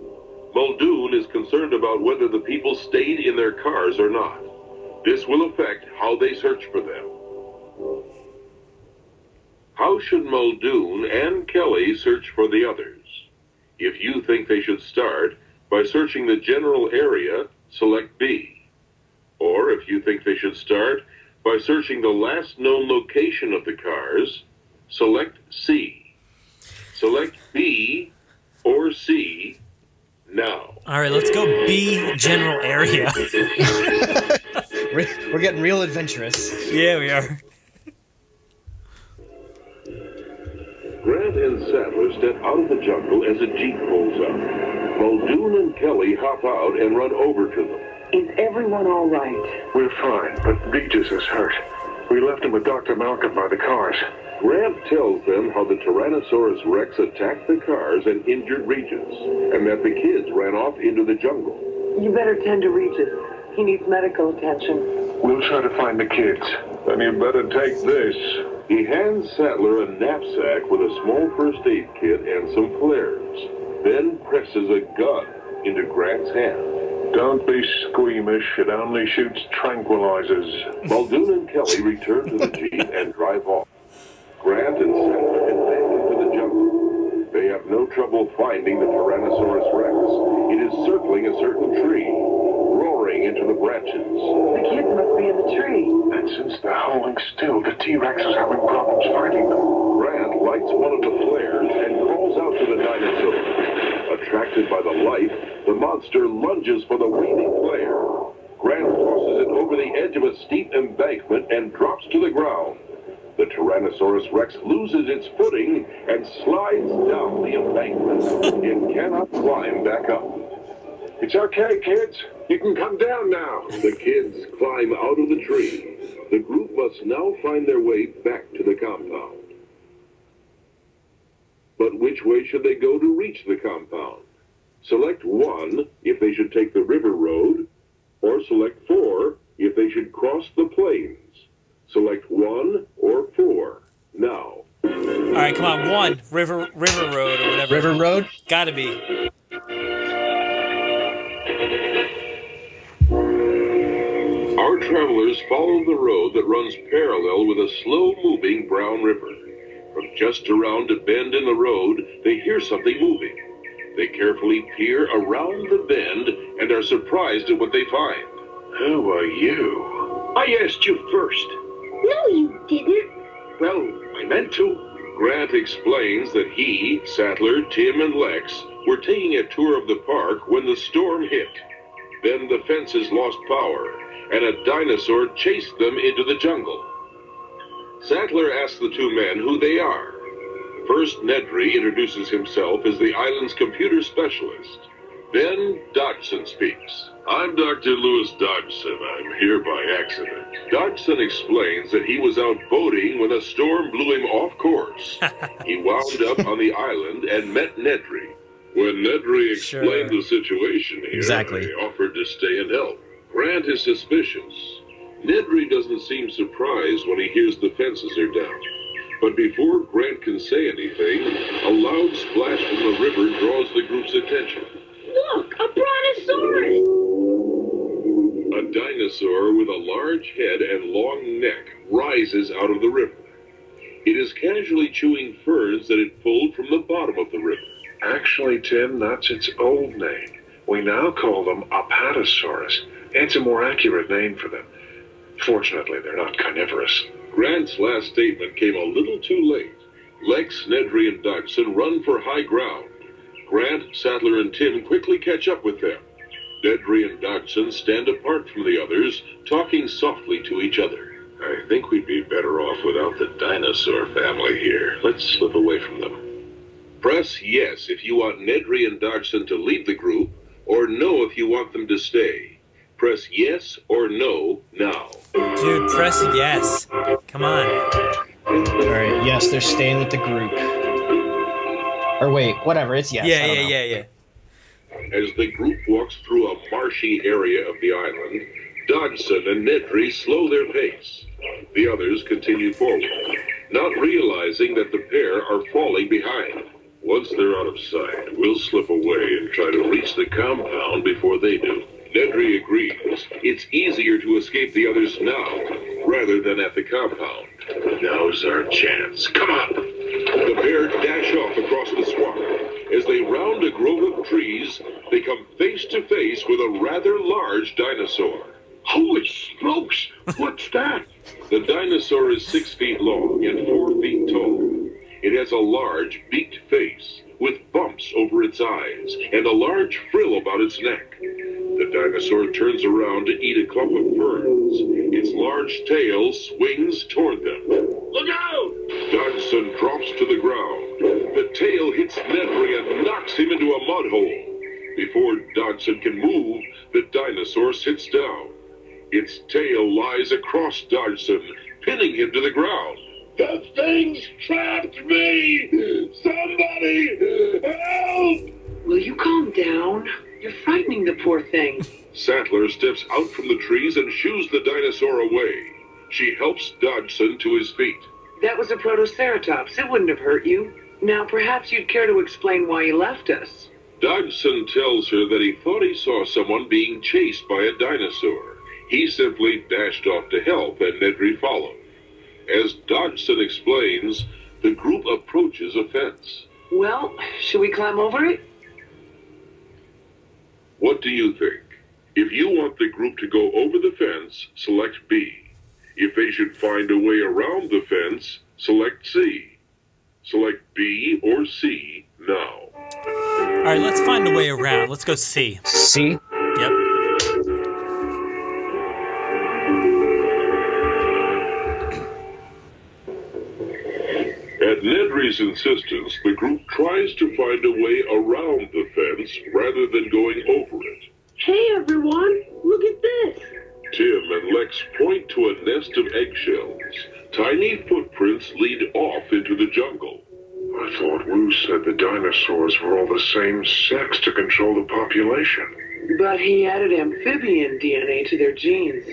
N: Muldoon is concerned about whether the people stayed in their cars or not. This will affect how they search for them. How should Muldoon and Kelly search for the others? If you think they should start by searching the general area, select B. Or if you think they should start by searching the last known location of the cars, select C. Select B or C now.
C: All right, let's go B general area.
M: we're, we're getting real adventurous.
C: Yeah, we are.
N: And Sattler step out of the jungle as a jeep pulls up. Muldoon and Kelly hop out and run over to them.
R: Is everyone all right?
P: We're fine, but Regis is hurt. We left him with Dr. Malcolm by the cars.
N: Grant tells them how the Tyrannosaurus Rex attacked the cars and injured Regis, and that the kids ran off into the jungle.
R: You better tend to Regis. He needs medical attention.
P: We'll try to find the kids. Then you better take this.
N: He hands Sattler a knapsack with a small first aid kit and some flares, then presses a gun into Grant's hand.
P: Don't be squeamish. It only shoots tranquilizers.
N: Muldoon and Kelly return to the Jeep and drive off. Grant and Sattler advance into the jungle. They have no trouble finding the Tyrannosaurus Rex. It is circling a certain tree, into the branches.
R: The kids must be in the tree.
P: And since they're howling still, the T-Rex is having problems finding them.
N: Grant lights one of the flares and calls out to the dinosaur. Attracted by the light, the monster lunges for the waving flare. Grant tosses it over the edge of a steep embankment and drops to the ground. The Tyrannosaurus Rex loses its footing and slides down the embankment. it cannot climb back up.
P: It's okay, kids. You can come down now.
N: The kids climb out of the tree. The group must now find their way back to the compound. But which way should they go to reach the compound? Select 1 if they should take the river road, or select 4 if they should cross the plains. Select 1 or 4 now.
C: All right, come on, one river river road or whatever.
M: River road.
C: Gotta be.
N: Our travelers follow the road that runs parallel with a slow-moving brown river. From just around a bend in the road, they hear something moving. They carefully peer around the bend and are surprised at what they find.
P: Who are you?
S: I asked you first.
B: No, you didn't.
S: Well, I meant to.
N: Grant explains that he, Sattler, Tim, and Lex were taking a tour of the park when the storm hit. Then the fences lost power, and a dinosaur chased them into the jungle. Sattler asks the two men who they are. First, Nedry introduces himself as the island's computer specialist. Then, Dodgson speaks. I'm Dr. Lewis Dodgson. I'm here by accident. Dodgson explains that he was out boating when a storm blew him off course. he wound up on the island and met Nedry. When Nedry explained
C: Sure.
N: the situation here,
M: Exactly.
N: I offered to stay and help. Grant is suspicious. Nedry doesn't seem surprised when he hears the fences are down. But before Grant can say anything, a loud splash from the river draws the group's attention.
B: Look, a brontosaurus.
N: A dinosaur with a large head and long neck rises out of the river. It is casually chewing ferns that it pulled from the bottom of the river.
P: Actually, Tim, that's its old name. We now call them Apatosaurus. It's a more accurate name for them. Fortunately, they're not carnivorous.
N: Grant's last statement came a little too late. Lex, Nedry, and Dodgson run for high ground. Grant, Sattler, and Tim quickly catch up with them. Nedry and Dodgson stand apart from the others, talking softly to each other. I think we'd be better off without the dinosaur family here. Let's slip away from them. Press yes if you want Nedry and Dodgson to leave the group, or no if you want them to stay. Press yes or no now.
C: Dude, press yes. Come on.
M: All right. Yes, they're staying with the group. Or wait, whatever. It's yes.
C: yeah, yeah,
M: know.
C: yeah, yeah.
N: As the group walks through a marshy area of the island, Dodgson and Nedry slow their pace. The others continue forward, not realizing that the pair are falling behind. Once they're out of sight, we'll slip away and try to reach the compound before they do. Nedry agrees. It's easier to escape the others now, rather than at the compound. Now's our chance. Come on! The pair dash off across the swamp. As they round a grove of trees, they come face to face with a rather large dinosaur.
S: Holy smokes! What's that?
N: The dinosaur is six feet long and four feet tall. It has a large, beaked face with bumps over its eyes and a large frill about its neck. The dinosaur turns around to eat a clump of ferns. Its large tail swings toward them.
S: Look out!
N: Dodgson drops to the ground. The tail hits Nedry and knocks him into a mud hole. Before Dodgson can move, the dinosaur sits down. Its tail lies across Dodgson, pinning him to the ground.
S: The thing's trapped me! Somebody help!
R: Will you calm down? You're frightening the poor thing.
N: Sattler steps out from the trees and shoos the dinosaur away. She helps Dodgson to his feet.
R: That was a Protoceratops. It wouldn't have hurt you. Now, perhaps you'd care to explain why you left us.
N: Dodgson tells her that he thought he saw someone being chased by a dinosaur. He simply dashed off to help, and Nedry followed. As Dodgson explains, the group approaches a fence.
R: Well, should we climb over it?
N: What do you think? If you want the group to go over the fence, select B. If they should find a way around the fence, select C. Select B or C now.
C: All right, let's find a way around. Let's go C.
M: C?
C: Yep.
N: At Nedry's insistence, the group tries to find a way around the fence rather than going over it.
B: Hey, everyone, look at this.
N: Tim and Lex point to a nest of eggshells. Tiny footprints lead off into the jungle.
P: I thought Wu said the dinosaurs were all the same sex to control the population.
R: But he added amphibian DNA to their genes.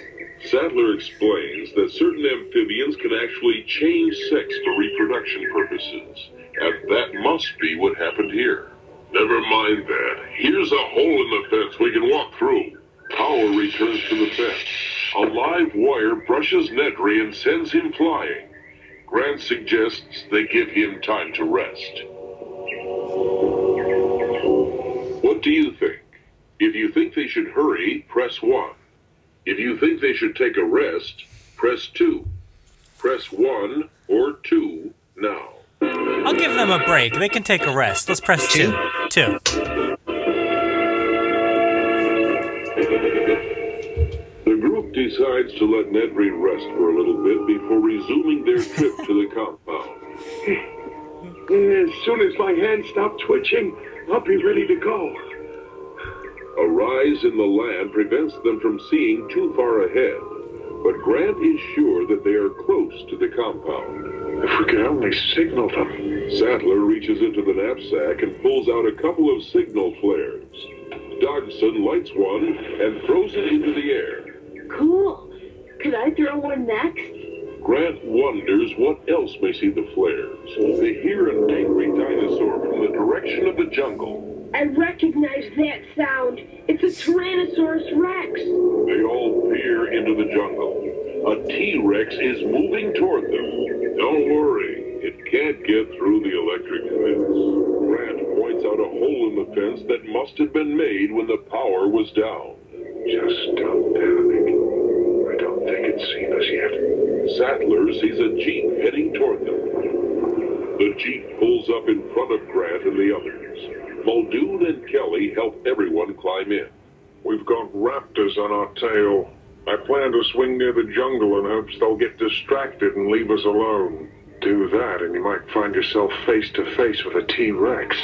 N: Sattler explains that certain amphibians can actually change sex for reproduction purposes, and that must be what happened here. Never mind that. Here's a hole in the fence we can walk through. Power returns to the fence. A live wire brushes Nedry and sends him flying. Grant suggests they give him time to rest. What do you think? If you think they should hurry, press 1. If you think they should take a rest, press 2. Press 1 or 2 now.
C: I'll give them a break. They can take a rest. Let's press two. Two.
N: The group decides to let Nedry rest for a little bit before resuming their trip to the compound.
S: As soon as my hands stop twitching, I'll be ready to go.
N: A rise in the land prevents them from seeing too far ahead, but Grant is sure that they are close to the compound.
P: If we could only signal them.
N: Sattler reaches into the knapsack and pulls out a couple of signal flares. Dodgson lights one and throws it into the air.
B: Cool. Could I throw one next?
N: Grant wonders what else may see the flares. They hear an angry dinosaur from the direction of the jungle.
B: I recognize that sound. It's a Tyrannosaurus Rex.
N: They all peer into the jungle. A T-Rex is moving toward them. Don't worry, it can't get through the electric fence. Grant points out a hole in the fence that must have been made when the power was down.
P: Just don't panic. I don't think it's seen us yet.
N: Sattler sees a Jeep heading toward them. The Jeep pulls up in front of Grant and the others. Muldoon and Kelly help everyone climb in.
P: We've got raptors on our tail. I plan to swing near the jungle in hopes they'll get distracted and leave us alone. Do that, and you might find yourself face to face with a T Rex.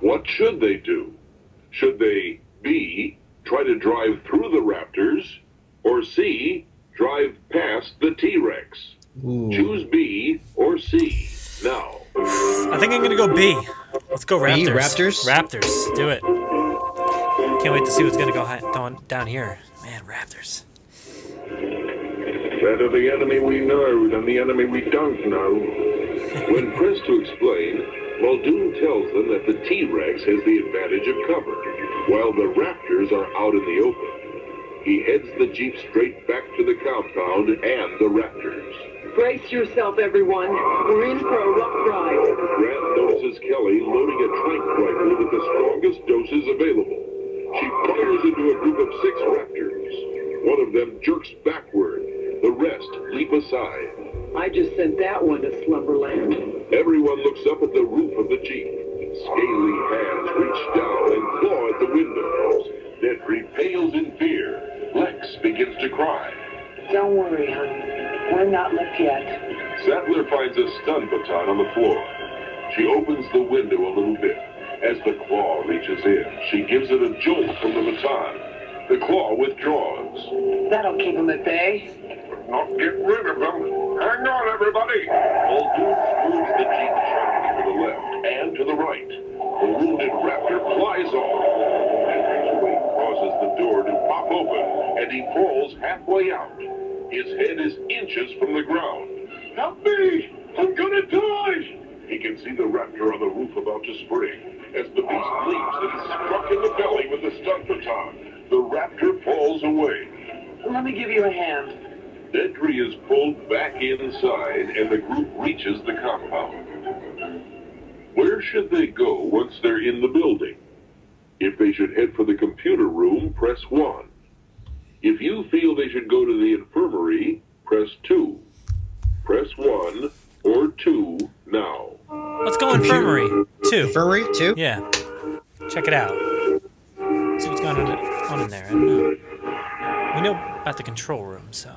N: What should they do? Should they B. Try to drive through the raptors, or C. Drive past the T Rex? Choose B or C now.
C: I think I'm gonna go B. Let's go Raptors.
M: B, Raptors?
C: Raptors. Do it. Can't wait to see what's gonna go hi- down, down here. Man, Raptors.
P: Better the enemy we know than the enemy we don't know.
N: When pressed to explain, Muldoon tells them that the T-Rex has the advantage of cover, while the Raptors are out in the open. He heads the Jeep straight back to the compound and the Raptors.
R: Brace yourself, everyone. We're in for a rough ride.
N: Grant notices Kelly loading a trank rifle with the strongest doses available. She fires into a group of six raptors. One of them jerks backward. The rest leap aside.
R: I just sent that one to Slumberland.
N: Everyone looks up at the roof of the Jeep. Scaly hands reach down and claw at the windows. Nedry pales in fear. Lex begins to cry.
R: Don't worry, honey. We're not left yet.
N: Sattler finds a stun baton on the floor. She opens the window a little bit. As the claw reaches in, she gives it a jolt from the baton. The claw withdraws.
R: That'll keep him at bay.
P: But not get rid of them. Hang on, everybody.
N: Muldoon screws the Jeep to the left and to the right. The wounded raptor flies off. Causes the door to pop open, and he falls halfway out. His head is inches from the ground.
P: Help me! I'm gonna die!
N: He can see the raptor on the roof about to spring. As the beast leaps and is struck in the belly with the stun baton, the raptor falls away.
R: Let me give you a hand.
N: Nedry is pulled back inside, and the group reaches the compound. Where should they go once they're in the building? If they should head for the computer room, press 1. If you feel they should go to the infirmary, press 2. Press 1 or 2 now.
C: Let's go infirmary. Two.
M: Infirmary two.
C: Yeah. Check it out. See what's going on, on in there. I don't know. We know about the control room, so.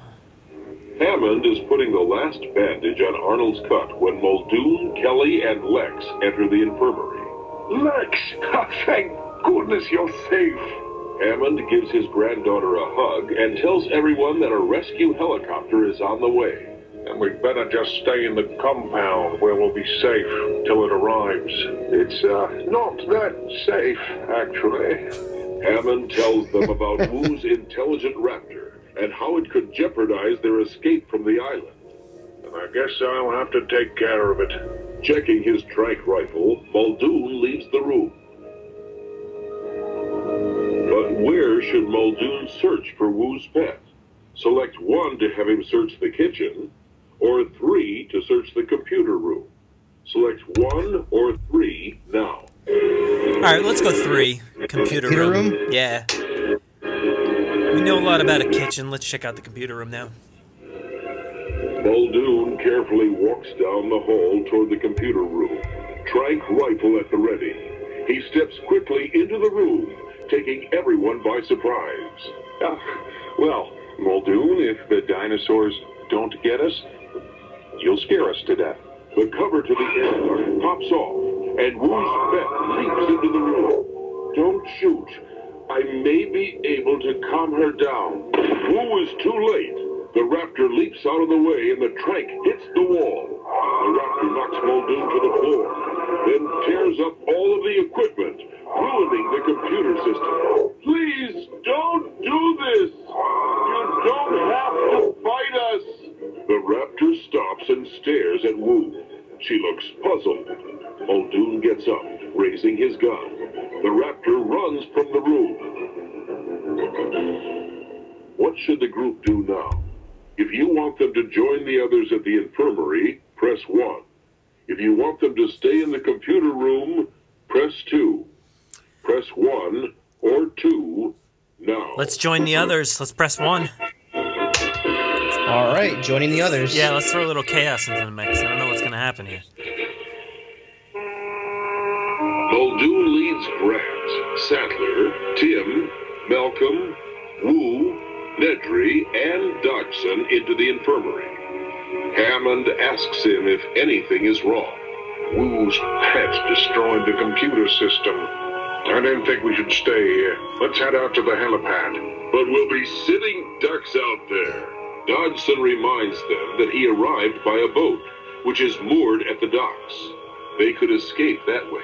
N: Hammond is putting the last bandage on Arnold's cut when Muldoon, Kelly, and Lex enter the infirmary.
P: Lex! Oh, thank goodness you're safe.
N: Hammond gives his granddaughter a hug and tells everyone that a rescue helicopter is on the way.
P: And we'd better just stay in the compound where we'll be safe till it arrives. It's, uh, not that safe, actually.
N: Hammond tells them about Wu's intelligent raptor and how it could jeopardize their escape from the island.
P: And I guess I'll have to take care of it.
N: Checking his trank rifle, Muldoon leaves the room. Where should Muldoon search for Wu's pet? Select 1 to have him search the kitchen, or 3 to search the computer room. Select 1 or 3 now.
C: Alright, let's go three. Computer,
M: Computer
C: room.
M: room?
C: Yeah. We know a lot about a kitchen. Let's check out the computer room now.
N: Muldoon carefully walks down the hall toward the computer room, trank rifle at the ready. He steps quickly into the room, taking everyone by surprise.
A: Uh, well, Muldoon, if the dinosaurs don't get us, you'll scare us to death.
N: The cover to the airlock pops off, and Wu's pet leaps into the room. Don't shoot. I may be able to calm her down. Wu is too late. The raptor leaps out of the way, and the trank hits the wall. The raptor knocks Muldoon to the floor, then tears up all of the equipment, the computer system. Join the others.
C: Let's press one.
M: All right, joining the others.
C: Yeah, let's throw a little chaos into the mix. I don't know what's going to happen here.
N: Muldoon leads Grant, Sattler, Tim, Malcolm, Wu, Nedry, and Dodgson into the infirmary. Hammond asks him if anything is wrong.
P: Wu's pet destroyed the computer system. I didn't think we should stay here. Let's head out to the helipad.
N: But we'll be sitting ducks out there. Dodgson reminds them that he arrived by a boat, which is moored at the docks. They could escape that way.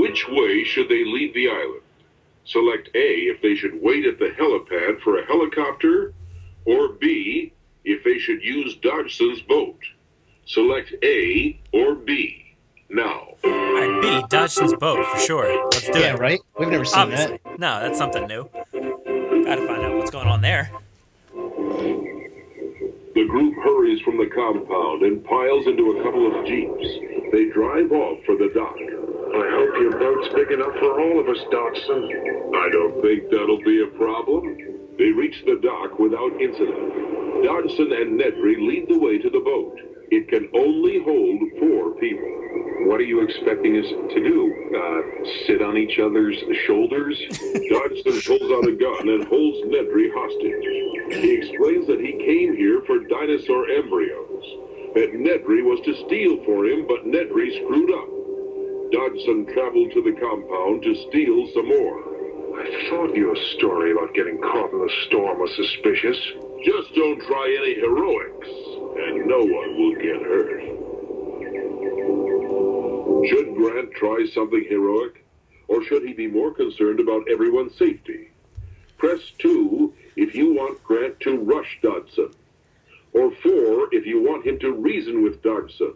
N: Which way should they leave the island? Select A if they should wait at the helipad for a helicopter, or B if they should use Dodgson's boat. Select A or B. Now.
C: Alright, B, Dodgson's boat, for sure. Let's do
M: Yeah,
C: it.
M: right? We've never seen
C: Obviously. No, that's something new. Gotta find out what's going on there.
N: The group hurries from the compound and piles into a couple of jeeps. They drive off for the dock.
P: I hope your boat's big enough for all of us, Dodgson.
N: I don't think that'll be a problem. They reach the dock without incident. Dodgson and Nedry lead the way to the boat. It can only hold four people.
A: What are you expecting us to do? Uh, sit on each other's shoulders?
N: Dodgson pulls out a gun and holds Nedry hostage. He explains that he came here for dinosaur embryos. That Nedry was to steal for him, but Nedry screwed up. Dodgson traveled to the compound to steal some more.
P: I thought your story about getting caught in the storm was suspicious.
N: Just don't try any heroics, and no one will get hurt. Should Grant try something heroic, or should he be more concerned about everyone's safety? Press 2 if you want Grant to rush Dodgson, or 4 if you want him to reason with Dodgson.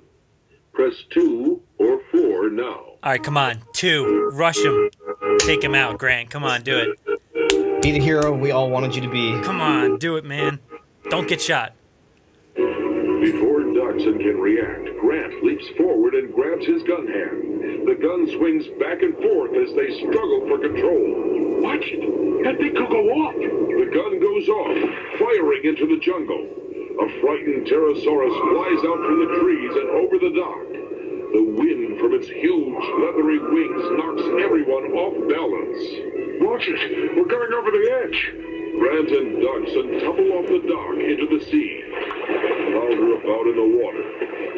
N: Press 2 or 4 now.
C: All right, come on. Two. Rush him. Take him out, Grant. Come on, do it.
M: Be the hero we all wanted you to be.
C: Come on, do it, man. Don't get shot.
N: Dodgson can react, Grant leaps forward and grabs his gun hand. The gun swings back and forth as they struggle for control.
S: Watch it! That thing could go off!
N: The gun goes off, firing into the jungle. A frightened pterosaurus flies out from the trees and over the dock. The wind from its huge, leathery wings knocks everyone off balance.
P: Watch it! We're going over the edge!
N: Grant and Dodgson tumble off the dock into the sea. Flounder about in the water,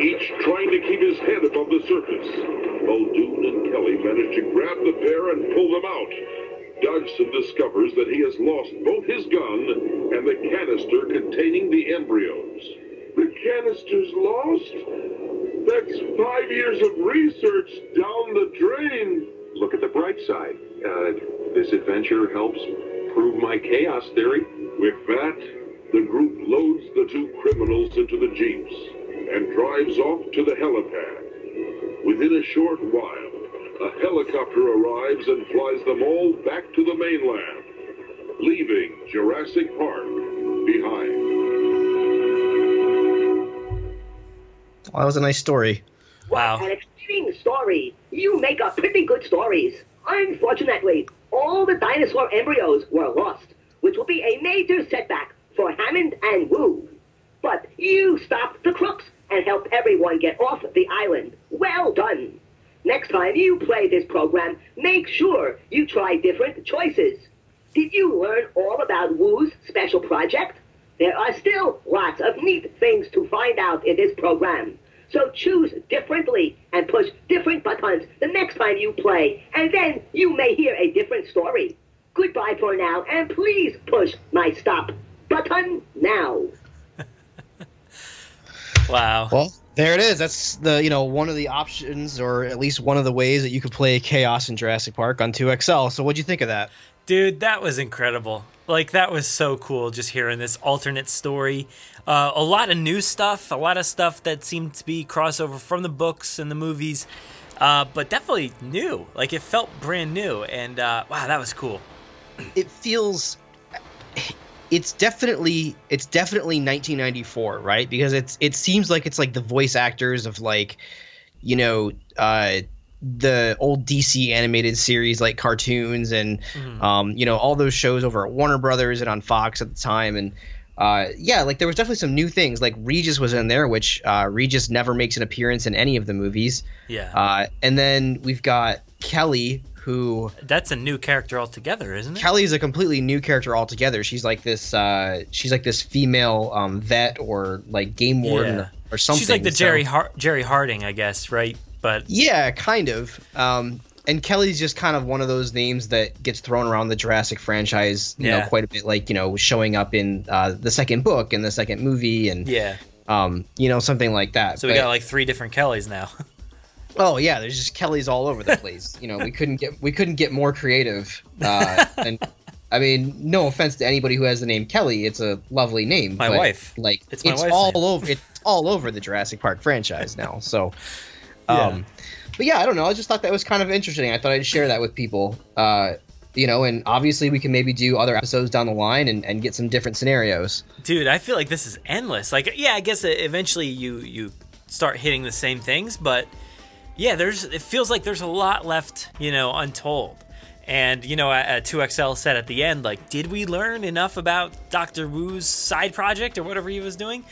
N: each trying to keep his head above the surface. Muldoon and Kelly manage to grab the pair and pull them out. Dodgson discovers that he has lost both his gun and the canister containing the embryos. The canister's lost? That's five years of research down the drain.
A: Look at the bright side. Uh, this adventure helps prove my chaos theory.
N: With that, the group loads the two criminals into the jeeps and drives off to the helipad. Within a short while, a helicopter arrives and flies them all back to the mainland, leaving Jurassic Park behind.
M: Well, that was a nice story.
C: Wow.
O: An exciting story. You make up pretty good stories. Unfortunately, all the dinosaur embryos were lost, which will be a major setback for Hammond and Wu. But you stopped the crooks and helped everyone get off the island. Well done. Next time you play this program, make sure you try different choices. Did you learn all about Wu's special project? There are still lots of neat things to find out in this program. So choose differently and push different buttons the next time you play, and then you may hear a different story. Goodbye for now, and please push my stop button now.
C: Wow.
M: Well, there it is. That's the you know one of the options, or at least one of the ways that you could play Chaos in Jurassic Park on 2XL. So what'd you think of that?
C: Dude, that was incredible. Like that was so cool just hearing this alternate story. Uh, a lot of new stuff, a lot of stuff that seemed to be crossover from the books and the movies, uh, but definitely new. Like it felt brand new, and uh, wow, that was cool.
M: It feels. It's definitely it's definitely 1994, right? Because it's it seems like it's like the voice actors of like, you know, uh, the old DC animated series like cartoons and
C: Mm-hmm.
M: um, you know all those shows over at Warner Brothers and on Fox at the time and uh, yeah like there was definitely some new things like Regis was in there which uh, Regis never makes an appearance in any of the movies
C: Yeah.
M: uh, and then we've got Kelly who
C: That's a new character altogether, isn't it?
M: Kelly's a completely new character altogether she's like this uh, she's like this female um, vet or like game warden
C: Yeah.
M: or something
C: She's like the
M: so-
C: Jerry Har- Jerry Harding, I guess, right? But
M: Yeah, kind of. Um, and Kelly's just kind of one of those names that gets thrown around the Jurassic franchise, you know, quite a bit. Like you know, showing up in uh, the second book and the second movie, and
C: yeah.
M: um, you know, something like that.
C: So we
M: But-
C: got like three different Kellys now.
M: oh yeah, there's just Kellys all over the place. you know, we couldn't get we couldn't get more creative. Uh, and I mean, no offense to anybody who has the name Kelly, it's a lovely name.
C: My
M: but,
C: wife.
M: like
C: It's
M: it's, all
C: name.
M: over it's all over the Jurassic Park franchise now. So.
C: Yeah.
M: Um, but yeah, I don't know. I just thought that was kind of interesting. I thought I'd share that with people. Uh, you know, and obviously we can maybe do other episodes down the line and, and get some different scenarios.
C: Dude, I feel like this is endless. Like, yeah, I guess eventually you you start hitting the same things, but yeah, there's it feels like there's a lot left, you know, untold. And you know, uh, 2XL said at the end, like, did we learn enough about Doctor Wu's side project or whatever he was doing?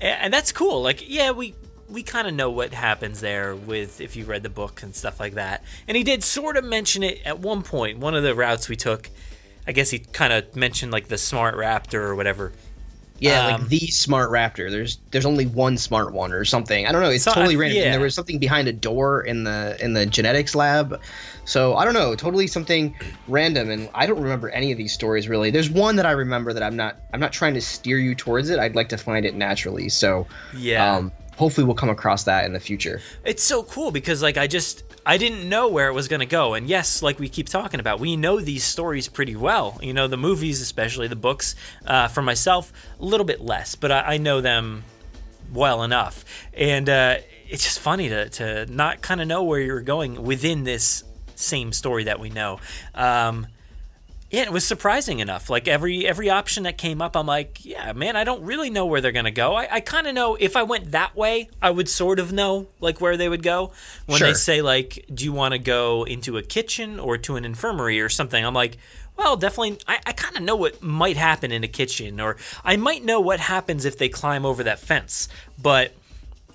C: And that's cool. Like, yeah, we we kind of know what happens there with if you read the book and stuff like that. And he did sort of mention it at one point. One of the routes we took, I guess he kind of mentioned like the smart raptor or whatever.
M: Yeah, um, like the smart raptor. There's there's only one smart one or something. I don't know. It's so totally I, random. Yeah. And there was something behind a door in the in the genetics lab. So I don't know. Totally something random. And I don't remember any of these stories really. There's one that I remember that I'm not I'm not trying to steer you towards it. I'd like to find it naturally. So
C: yeah. Um,
M: hopefully we'll come across that in the future.
C: It's so cool because like I just I didn't know where it was going to go. And yes, like we keep talking about, we know these stories pretty well. You know, the movies, especially the books, uh, for myself, a little bit less, but I, I know them well enough. And uh, it's just funny to, to not kind of know where you're going within this same story that we know. Um, yeah, it was surprising enough. Like every every option that came up, I'm like, yeah, man, I don't really know where they're gonna go. I, I kind of know if I went that way, I would sort of know like where they would go. When sure. they say like, do you want to go into a kitchen or to an infirmary or something? I'm like, well, definitely. I, I kind of know what might happen in a kitchen, or I might know what happens if they climb over that fence, but.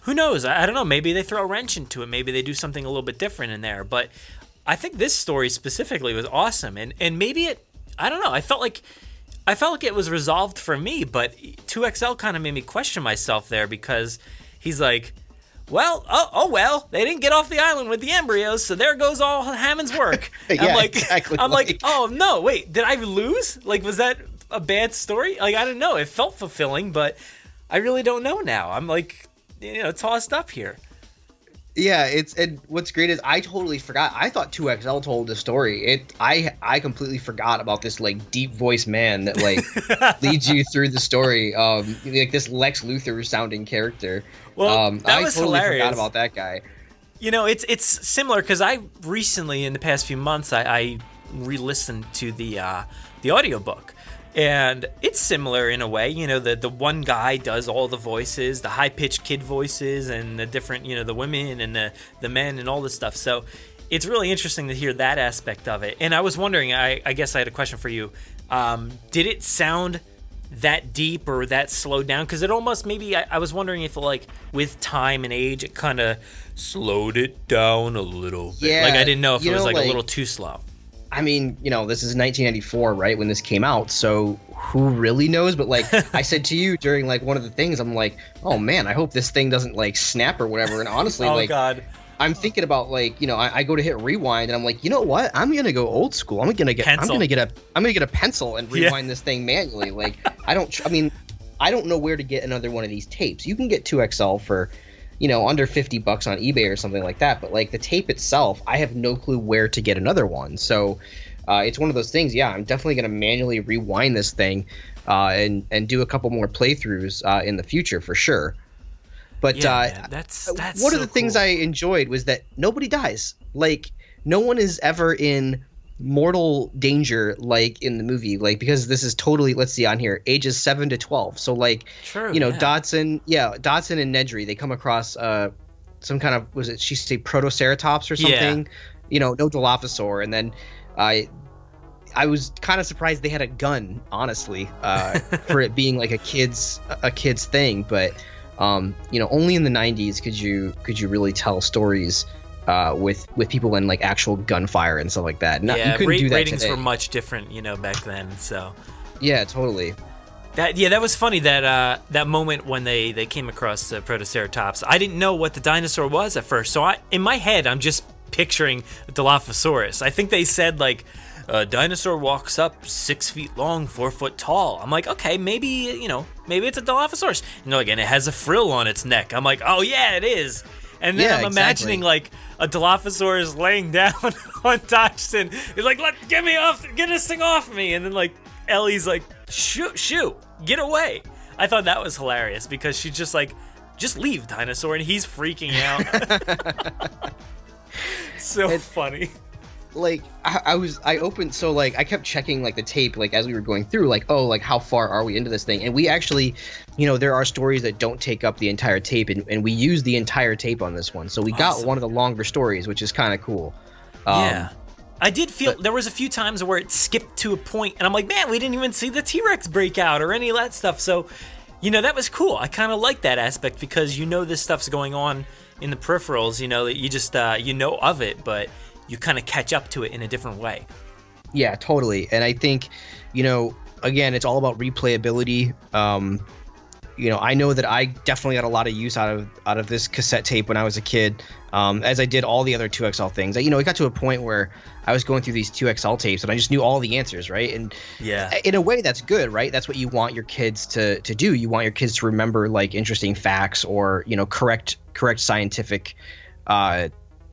C: Who knows? I, I don't know. Maybe they throw a wrench into it. Maybe they do something a little bit different in there. But I think this story specifically was awesome, and and maybe it. I don't know. I felt like I felt like it was resolved for me, but 2XL kind of made me question myself there because he's like, well, oh, oh well, they didn't get off the island with the embryos, so there goes all Hammond's work.
M: yeah,
C: I'm like,
M: exactly.
C: I'm like, oh no, wait, did I lose? Like, was that a bad story? Like, I don't know. It felt fulfilling, but I really don't know now. I'm like, you know, tossed up here.
M: Yeah, it's and what's great is I totally forgot. I thought 2XL told the story. It I I completely forgot about this like deep voice man that like leads you through the story. Um like this Lex Luthor sounding character.
C: Well,
M: um
C: that
M: I
C: was
M: totally
C: hilarious.
M: forgot about that guy.
C: You know, it's it's similar because I recently in the past few months I, I re-listened to the uh, the audiobook. And it's similar in a way you know the the one guy does all the voices the high pitched kid voices and the different you know the women and the the men and all this stuff. So it's really interesting to hear that aspect of it. And i was wondering i, I guess i had a question for you. Um, did it sound that deep or that slowed down? Because it almost maybe I, I, was wondering if like with time and age it kind of slowed it down a little bit.
M: Yeah,
C: like i didn't know if it was
M: know,
C: like,
M: like-
C: a little too slow
M: I mean, you know, this is 1994, right? When this came out. So who really knows? But like I said to you during like one of the things, I'm like, oh man, I hope this thing doesn't like snap or whatever. And honestly,
C: oh
M: like,
C: god
M: I'm thinking about like, you know, I, I go to hit rewind and I'm like, you know what? I'm gonna go old school. I'm gonna get,
C: Pencil.
M: I'm gonna get a, I'm gonna get a pencil and
C: Yeah.
M: rewind this thing manually. Like, I don't, I mean, I don't know where to get another one of these tapes. You can get 2XL for, you know, under 50 bucks on eBay or something like that. But like the tape itself, I have no clue where to get another one. So uh, it's one of those things. Yeah, I'm definitely gonna manually rewind this thing uh, and and do a couple more playthroughs uh, in the future for sure. But
C: Yeah,
M: uh,
C: that's that's
M: one
C: so
M: of the things. I enjoyed was that nobody dies. Like no one is ever in mortal danger like in the movie like because this is totally let's see on here ages 7 to 12 so like
C: True,
M: you know
C: yeah.
M: dodgson yeah dodgson and nedry they come across uh some kind of was it she say protoceratops or
C: Yeah.
M: something you know no dilophosaur and then i i was kind of surprised they had a gun honestly uh for it being like a kids a kid's thing but um you know only in the 90s could you could you really tell stories uh with with people in like actual gunfire and stuff like that Not, you
C: yeah
M: couldn't
C: rate-
M: do that
C: ratings
M: today.
C: were much different you know back then so
M: yeah totally
C: That yeah, that was funny. That uh, that moment when they they came across the Protoceratops. I didn't know what the dinosaur was at first, so I in my head I'm just picturing Dilophosaurus. I think they said like a dinosaur walks up six feet long, four foot tall. I'm like, okay, maybe you know, maybe it's a Dilophosaurus. And they're like, and it has a frill on its neck. I'm like, oh yeah, it is. And then
M: Yeah,
C: I'm imagining like a Dilophosaurus laying down on Dodgson. He's like, let get me off, get this thing off me. And then like Ellie's like, shoot, shoot, get away. I thought that was hilarious because she's just like, just leave, dinosaur, and he's freaking out. so funny.
M: Like I, I, was I opened so like I kept checking like the tape like as we were going through like oh like how far are we into this thing and we actually you know there are stories that don't take up the entire tape and, and we use the entire tape on this one so we awesome. got one of the longer stories which is kind of cool.
C: Um, yeah. I did feel but, there was a few times where it skipped to a point and I'm like man we didn't even see the T-Rex breakout or any of that stuff so you know that was cool. I kind of like that aspect because you know this stuff's going on in the peripherals. You know that you just uh, you know of it, but you kind of catch up to it in a different way.
M: Yeah, totally. And I think, you know, again, it's all about replayability. Um, you know, I know that I definitely got a lot of use out of out of this cassette tape when I was a kid, um, as I did all the other 2XL things. I, You know, it got to a point where I was going through these 2XL tapes and I just knew all the answers, right? And
C: yeah,
M: in a way, that's good, right? That's what you want your kids to to do. You want your kids to remember like interesting facts or you know correct correct scientific uh,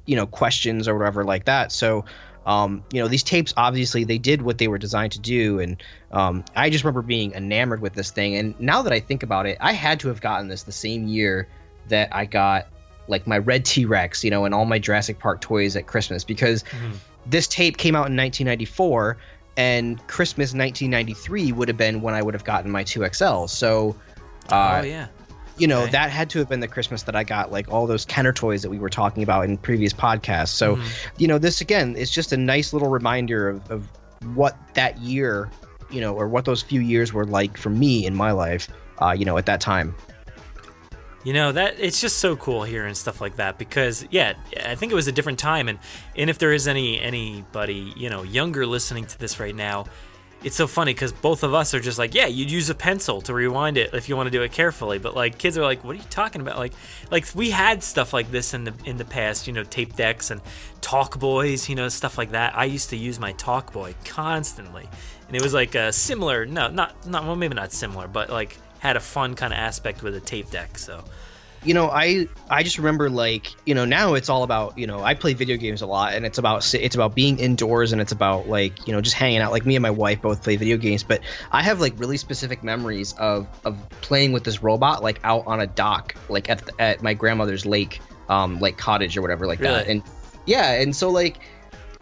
M: you know questions or whatever like that. So um, you know these tapes obviously they did what they were designed to do. And um, i just remember being enamored with this thing. And now that i think about it i had to have gotten this the same year that i got like my red t-rex you know and all my jurassic park toys at christmas. Because mm-hmm. this tape came out in 1994 and christmas 1993 would have been when i would have gotten my 2xl so
C: uh, oh yeah
M: you know okay. that had to have been the christmas that i got like all those kenner toys that we were talking about in previous podcasts so mm-hmm. you know this again is just a nice little reminder of, of what that year you know or what those few years were like for me in my life uh, you know at that time
C: you know that it's just so cool here and stuff like that because yeah i think it was a different time and and if there is any anybody you know younger listening to this right now it's so funny because both of us are just like, yeah, you'd use a pencil to rewind it if you want to do it carefully. But like kids are like, what are you talking about? Like, like we had stuff like this in the in the past, you know, tape decks and talk boys, you know, stuff like that. I used to use my talk boy constantly, and it was like a similar, no, not not well, maybe not similar, but like had a fun kind of aspect with a tape deck. So
M: you know i i just remember like you know now it's all about you know i play video games a lot and it's about it's about being indoors and it's about like you know just hanging out like me and my wife both play video games but i have like really specific memories of of playing with this robot like out on a dock like at at my grandmother's lake um like cottage or whatever like really? that and yeah and so like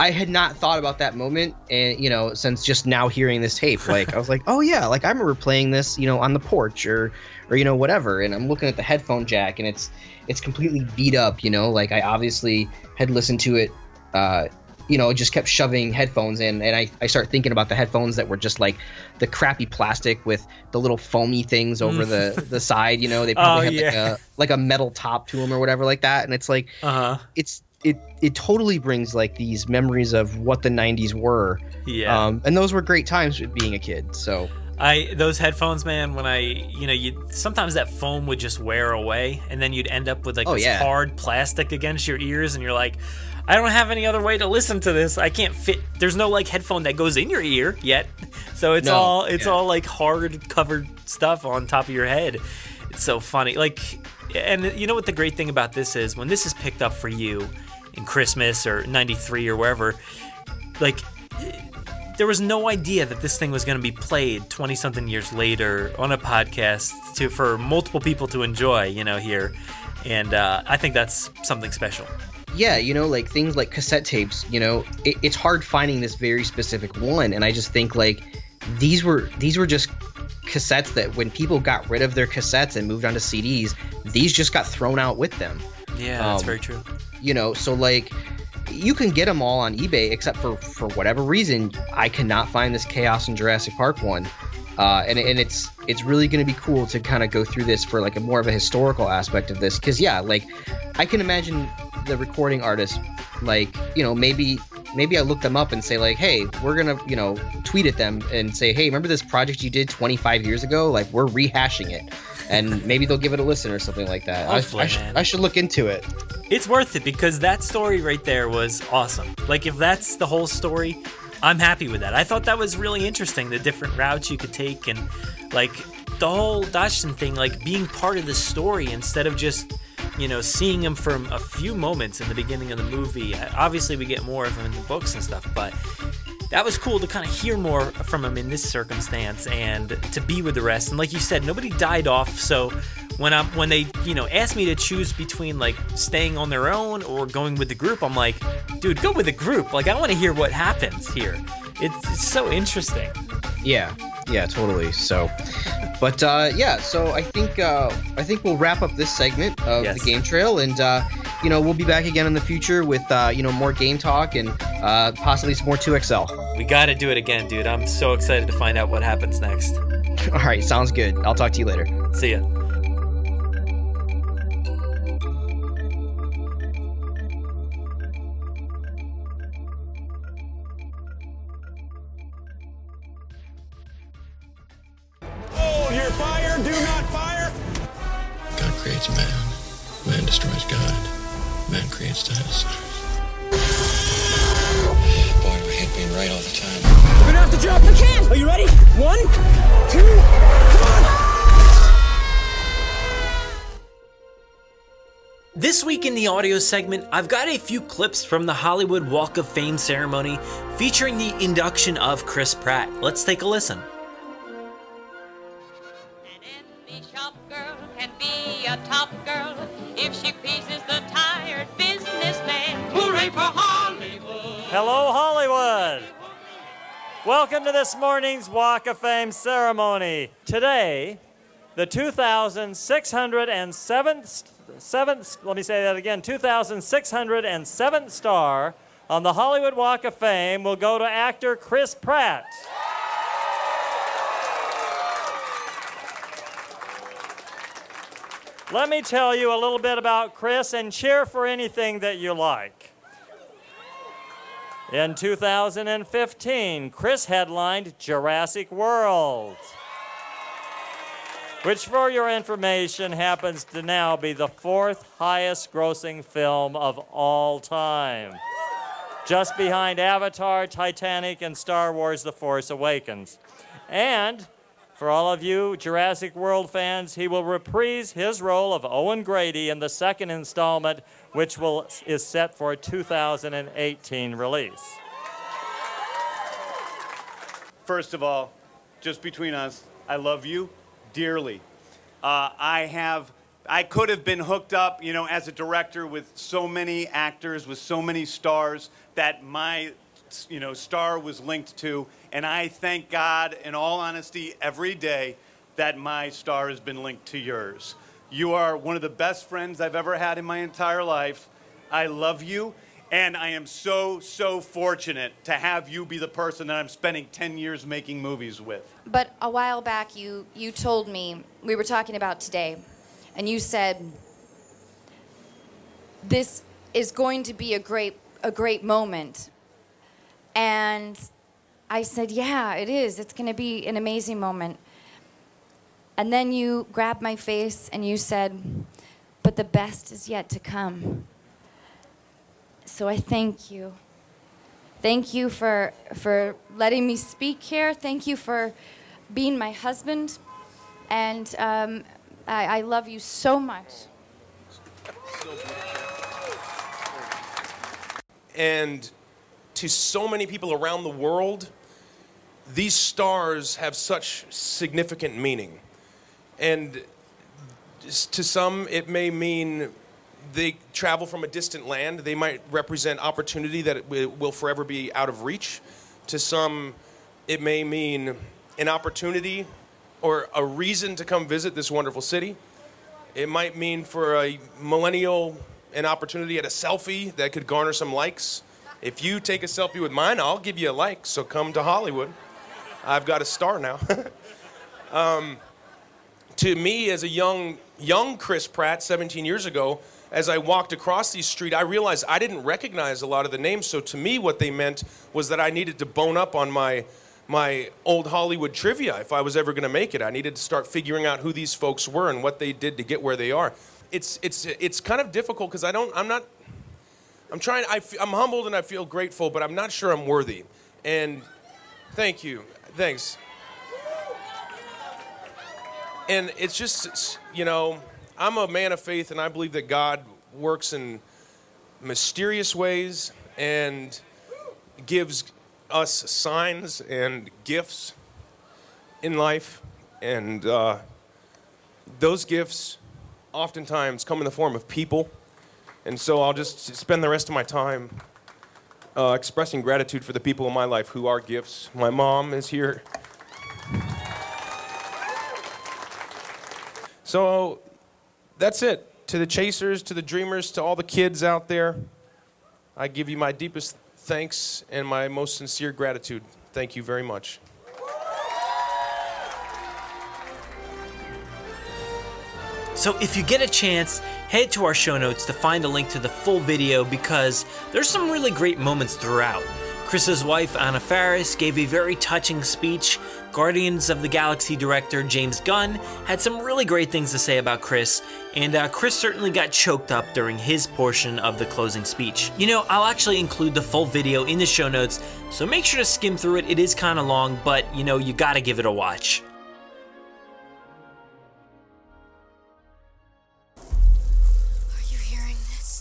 M: I had not thought about that moment, and you know, since just now hearing this tape, like I was like, oh yeah, like I remember playing this, you know, on the porch or or you know whatever and i'm looking at the headphone jack and it's it's completely beat up you know like i obviously had listened to it uh you know, it just kept shoving headphones in, and I, I start thinking about the headphones that were just like the crappy plastic with the little foamy things over the mm. the side. You know, they probably oh, have yeah. like a like a metal top to them or whatever like that, and it's like
C: uh-huh.
M: it's it it totally brings like these memories of what the '90s were.
C: Yeah,
M: um, and those were great times with being a kid. So
C: I those headphones, man. When I, you know, you sometimes that foam would just wear away, and then you'd end up with like oh, this yeah. hard plastic against your ears, and you're like, I don't have any other way to listen to this. I can't fit. There's no like headphone that goes in your ear yet, so it's no, all it's yeah. all like hard covered stuff on top of your head. It's so funny. Like, and you know what the great thing about this is when this is picked up for you in Christmas or '93 or wherever, like there was no idea that this thing was going to be played 20 something years later on a podcast to for multiple people to enjoy you know here. And uh, i think that's something special.
M: Yeah you know like things like cassette tapes you know it, it's hard finding this very specific one and i just think like these were these were just cassettes that when people got rid of their cassettes and moved on to cds these just got thrown out with them.
C: Yeah that's um, very true.
M: you know so like you can get them all on eBay, except for for whatever reason, I cannot find this Chaos in Jurassic Park one. Uh, and, and it's it's really going to be cool to kind of go through this for like a more of a historical aspect of this because yeah like i can imagine the recording artist like you know maybe maybe i look them up and say like hey we're gonna you know tweet at them and say hey remember this project you did 25 years ago like we're rehashing it and maybe they'll give it a listen or something like that. I, I, sh- I, should look into it.
C: It's worth it because that story right there was awesome. Like if that's the whole story, I'm happy with that. I thought that was really interesting, the different routes you could take and like the whole Dodgson thing, like being part of the story instead of just you know, seeing him from a few moments in the beginning of the movie. Obviously, we get more of him in the books and stuff, but that was cool to kind of hear more from him in this circumstance and to be with the rest. And like you said, nobody died off, so when I'm when they you know ask me to choose between like staying on their own or going with the group, I'm like, dude, go with the group. Like I want to hear what happens here. It's, it's so interesting.
M: Yeah, yeah, totally. So, but uh, yeah, so I think uh, I think we'll wrap up this segment of
C: Yes.
M: the game trail, and uh, you know we'll be back again in the future with uh, you know more game talk and uh, possibly some more 2XL.
C: We got to do it again, dude. I'm so excited to find out what happens next.
M: All right, sounds good. I'll talk to you later.
C: See ya.
H: Destroys God. Man creates dinosaurs. Boy, do I hate being right all the time.
T: We're gonna have to drop the can. Are you ready? One, two, come on.
C: This week in the audio segment, I've got a few clips from the Hollywood Walk of Fame ceremony featuring the induction of Chris Pratt. Let's take a listen.
U: can be a top
V: Hello, Hollywood! Welcome to this morning's Walk of Fame ceremony. Today, the 2,607th, seventh, let me say that again, 2,607th star on the Hollywood Walk of Fame will go to actor Chris Pratt. Let me tell you a little bit about Chris and cheer for anything that you like. In 2015, Chris headlined Jurassic World, which, for your information, happens to now be the fourth highest grossing film of all time, just behind Avatar, Titanic, and Star Wars The Force Awakens. And for all of you Jurassic World fans, he will reprise his role of Owen Grady in the second installment, which will, is set for a 2018 release.
W: First of all, just between us, I love you dearly. Uh, I have, I could have been hooked up, you know, as a director with so many actors, with so many stars that my, you know, star was linked to, and I thank God, in all honesty, every day that my star has been linked to yours. You are one of the best friends I've ever had in my entire life. I love you. And I am so, so fortunate to have you be the person that I'm spending 10 years making movies with.
X: But a while back, you, you told me, we were talking about today, and you said, this is going to be a great, a great moment. And I said, yeah, it is. It's going to be an amazing moment. And then you grabbed my face and you said, but the best is yet to come. So I thank you. Thank you for, for letting me speak here. Thank you for being my husband. And um, I, I love you so much.
Y: And to so many people around the world, these stars have such significant meaning. And to some, it may mean they travel from a distant land. They might represent opportunity that will forever be out of reach. To some, it may mean an opportunity or a reason to come visit this wonderful city. It might mean for a millennial an opportunity at a selfie that could garner some likes. If you take a selfie with mine, I'll give you a like. So come to Hollywood. I've got a star now. um, to me, as a young young Chris Pratt, 17 years ago, as I walked across these street, I realized I didn't recognize a lot of the names. So to me, what they meant was that I needed to bone up on my my old Hollywood trivia if I was ever going to make it. I needed to start figuring out who these folks were and what they did to get where they are. It's it's it's kind of difficult because I don't I'm not I'm trying I f- I'm humbled and I feel grateful, but I'm not sure I'm worthy. And thank you. Thanks. And it's just you know, I'm a man of faith and I believe that God works in mysterious ways and gives us signs and gifts in life, and uh, those gifts oftentimes come in the form of people. And so I'll just spend the rest of my time uh, expressing gratitude for the people in my life who are gifts. My mom is here. So that's it. To the chasers, to the dreamers, to all the kids out there, I give you my deepest thanks and my most sincere gratitude. Thank you very much.
C: So if you get a chance, head to our show notes to find a link to the full video because there's some really great moments throughout. Chris's wife, Anna Faris, gave a very touching speech. Guardians of the Galaxy director James Gunn had some really great things to say about Chris, and uh, Chris certainly got choked up during his portion of the closing speech. You know, I'll actually include the full video in the show notes, so make sure to skim through it. It is kind of long, but you know, you gotta give it a watch.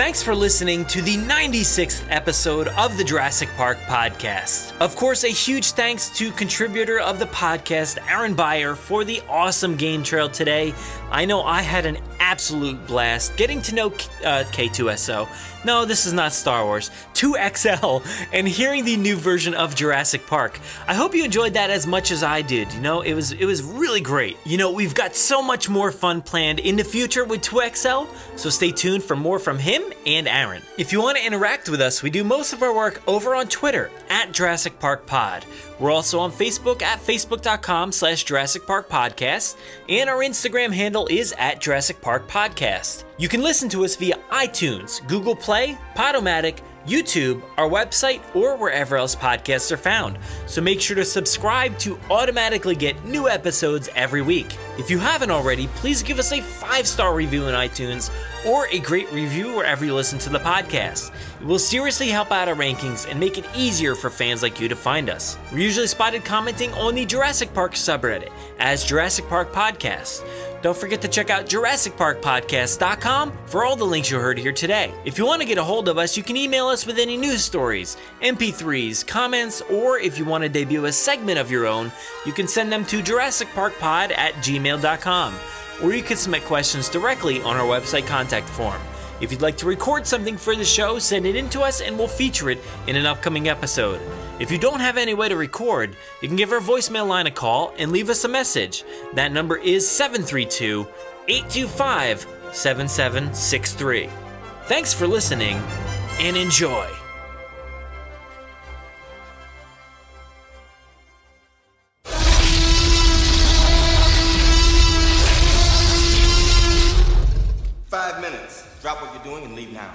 C: Thanks for listening to the 96th episode of the Jurassic Park podcast. Of course, a huge thanks to contributor of the podcast, Aaron Beyer, for the awesome game trail today. I know I had an absolute blast getting to know uh, K2SO. No, this is not Star Wars. 2XL and hearing the new version of Jurassic Park. I hope you enjoyed that as much as I did. You know, it was it was really great. You know, we've got so much more fun planned in the future with 2XL, so stay tuned for more from him and Aaron. If you want to interact with us, we do most of our work over on Twitter at Jurassic Park Pod. We're also on Facebook at facebook.com slash Jurassic Park Podcast, and our Instagram handle is at Jurassic Park Podcast. You can listen to us via iTunes, Google Play, Podomatic, YouTube, our website, or wherever else podcasts are found. So make sure to subscribe to automatically get new episodes every week. If you haven't already, please give us a five star review in iTunes or a great review wherever you listen to the podcast. It will seriously help out our rankings and make it easier for fans like you to find us. We're usually spotted commenting on the Jurassic Park subreddit as Jurassic Park Podcast. Don't forget to check out JurassicParkPodcast.com for all the links you heard here today. If you want to get a hold of us, you can email us with any news stories, MP3s, comments, or if you want to debut a segment of your own, you can send them to JurassicParkPod at gmail.com, or you can submit questions directly on our website contact form. If you'd like to record something for the show, send it in to us and we'll feature it in an upcoming episode. If you don't have any way to record, you can give our voicemail line a call and leave us a message. That number is 732 825 7763. Thanks for listening and enjoy. Five minutes. Drop what you're doing and leave now.